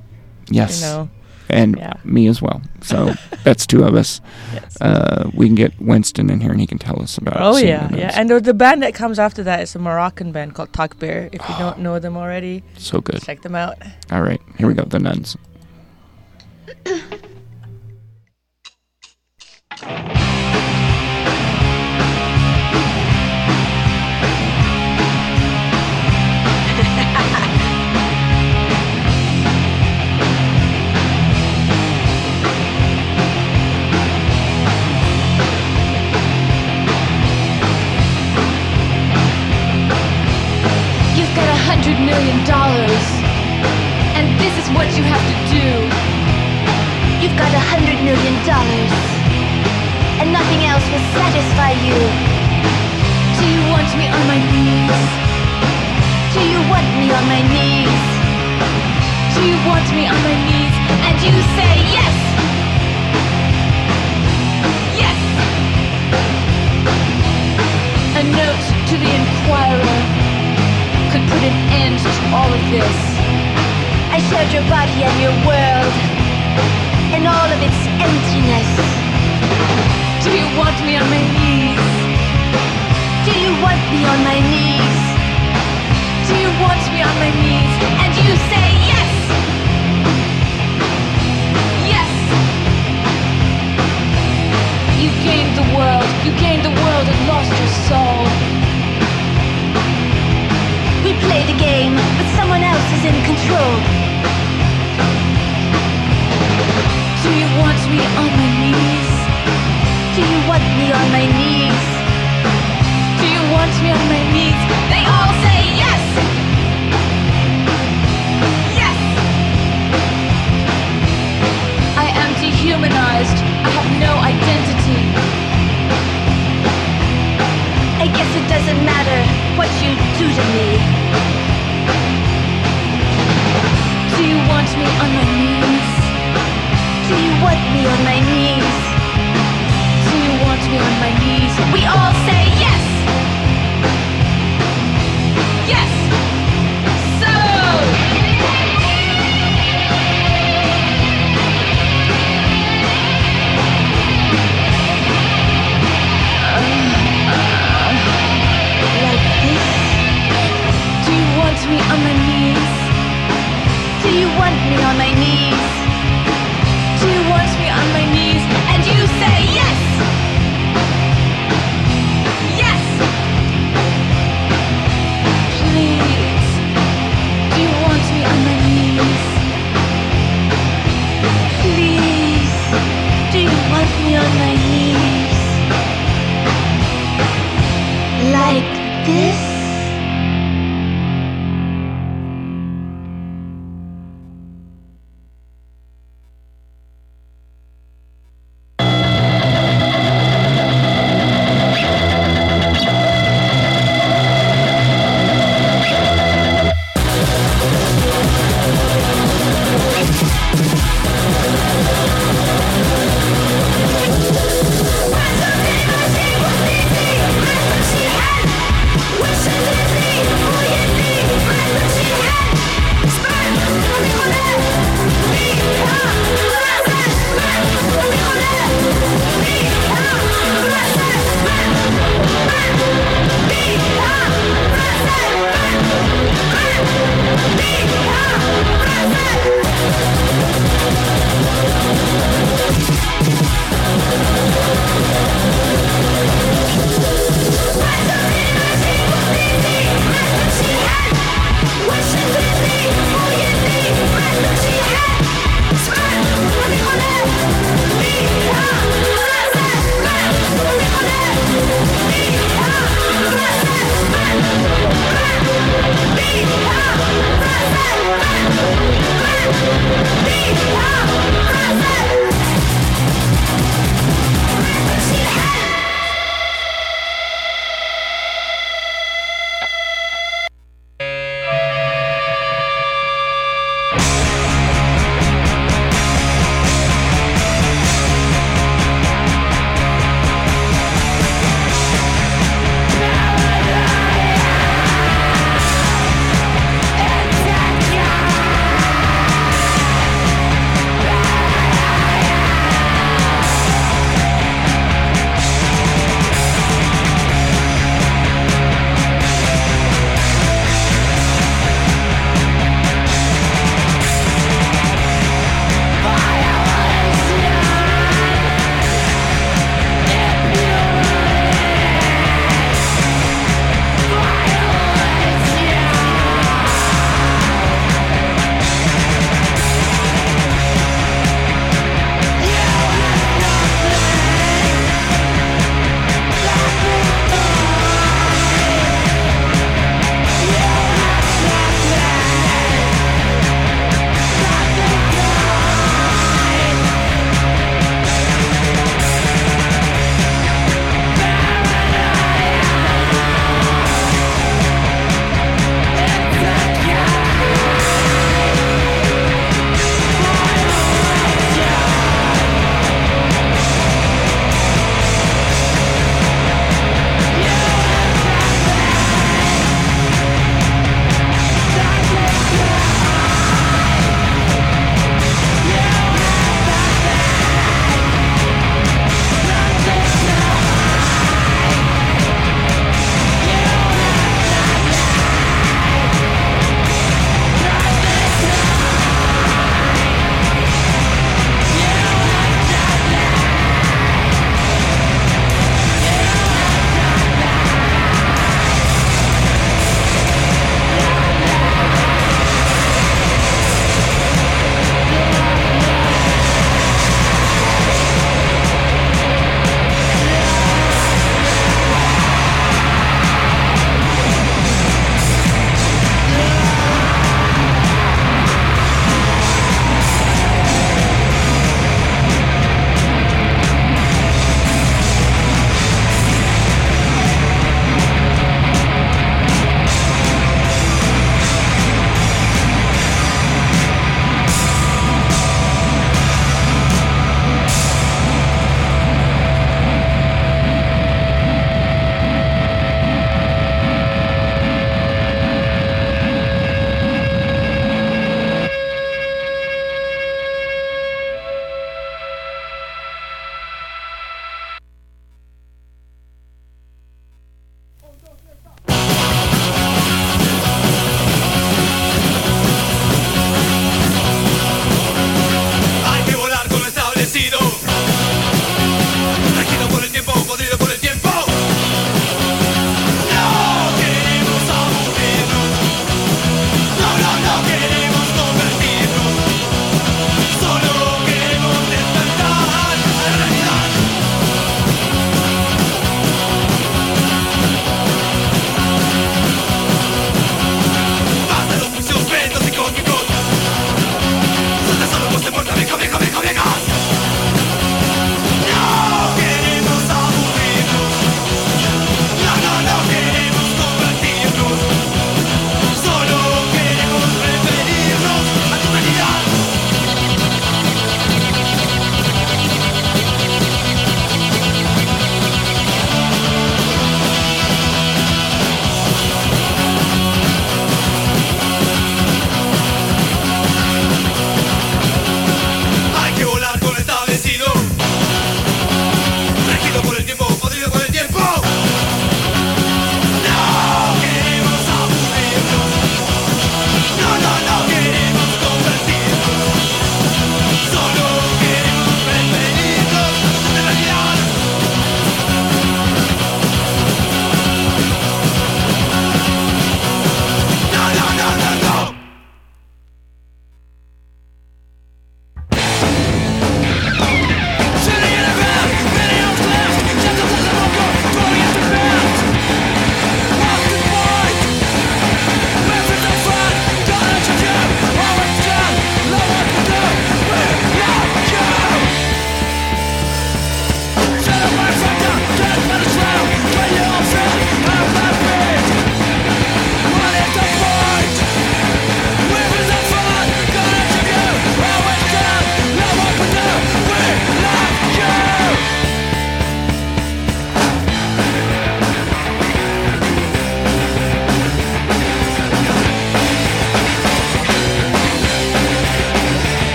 Yes, You know. And yeah. me as well. So (laughs) that's two of us. Yes. Uh, we can get Winston in here and he can tell us about. Oh seeing yeah, yeah. And the, the band that comes after that is a Moroccan band called Takbir. If you don't know them already, so good. check them out. All right, here we go. The nuns. (clears throat) got a hundred million dollars, and this is what you have to do. You've got a hundred million dollars, and nothing else will satisfy you. Do you want me on my knees? Do you want me on my knees? Do you want me on my knees? And you say yes! Yes! A note to the Inquirer could put an end to all of this. I showed your body and your world, and all of its emptiness. Do you want me on my knees? Do you want me on my knees? Do you want me on my knees? And you say yes! Yes! You gained the world, you gained the world and lost your soul. Play the game, but someone else is in control. Do you want me on my knees? Do you want me on my knees? Do you want me on my knees? They all say yes! Yes! I am dehumanized. I have no identity. Guess it doesn't matter what you do to me. Do you want me on my knees? Do you want me on my knees? Do you want me on my knees? We all say! Yes! Me on my knees? Do you want me on my knees?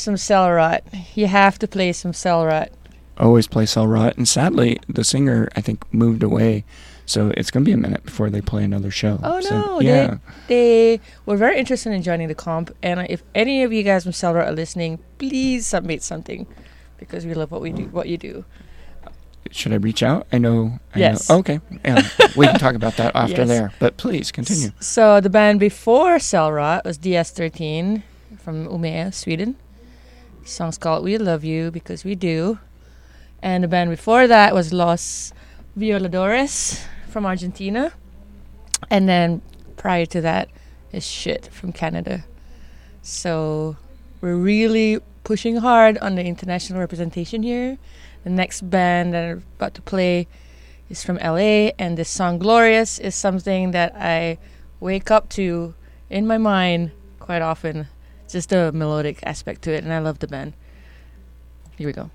Some Cell Rot. You have to play some Cell Rot. Always play Cell Rot, and sadly, the singer I think moved away, so it's gonna be a minute before they play another show. Oh So, no, yeah. they they were very interested in joining the comp, and if any of you guys from Cell Rot are listening, please submit something because we love what we do. What you do. Should I reach out? I know. I Yes. Know. Okay. Yeah. we can talk about that (laughs) after Yes. there. But please continue. S- So the band before Cell Rot was DS13 from Umeå, Sweden. Song's called "We Love You" because we do, and the band before that was Los Violadores from Argentina, and then prior to that is Shit from Canada. So we're really pushing hard on the international representation here. The next band that I'm about to play is from LA, and this song Glorious is something that I wake up to in my mind quite often. Just a melodic aspect to it, and I love the band. Here we go.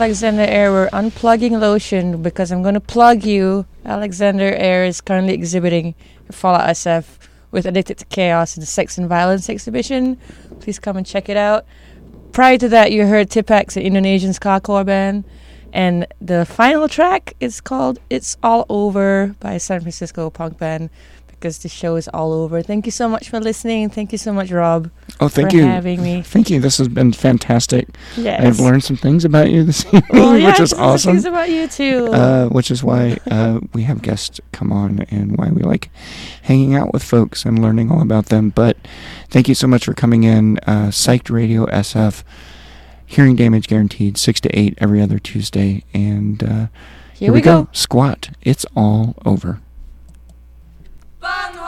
Alexander Air, we're unplugging Lotion because I'm going to plug you. Alexander Air is currently exhibiting Fallout SF with Addicted to Chaos in the Sex and Violence exhibition. Please come and check it out. Prior to that, you heard Tipe-X, an Indonesian ska-core band. And the final track is called It's All Over by San Francisco punk band because the show is all over. Thank you so much for listening. Thank you so much, Rob. Oh, thank for you. having me. Thank you. This has been fantastic. Yes. I've learned some things about you this (laughs) evening, Well, yeah, which is some awesome. Things about you too. Uh, which is why uh, we have guests come on and why we like hanging out with folks and learning all about them. But thank you so much for coming in. Uh, Psyched Radio SF, hearing damage guaranteed, 6 to 8 every other Tuesday. And uh, Here we go. Squat. It's all over. mano.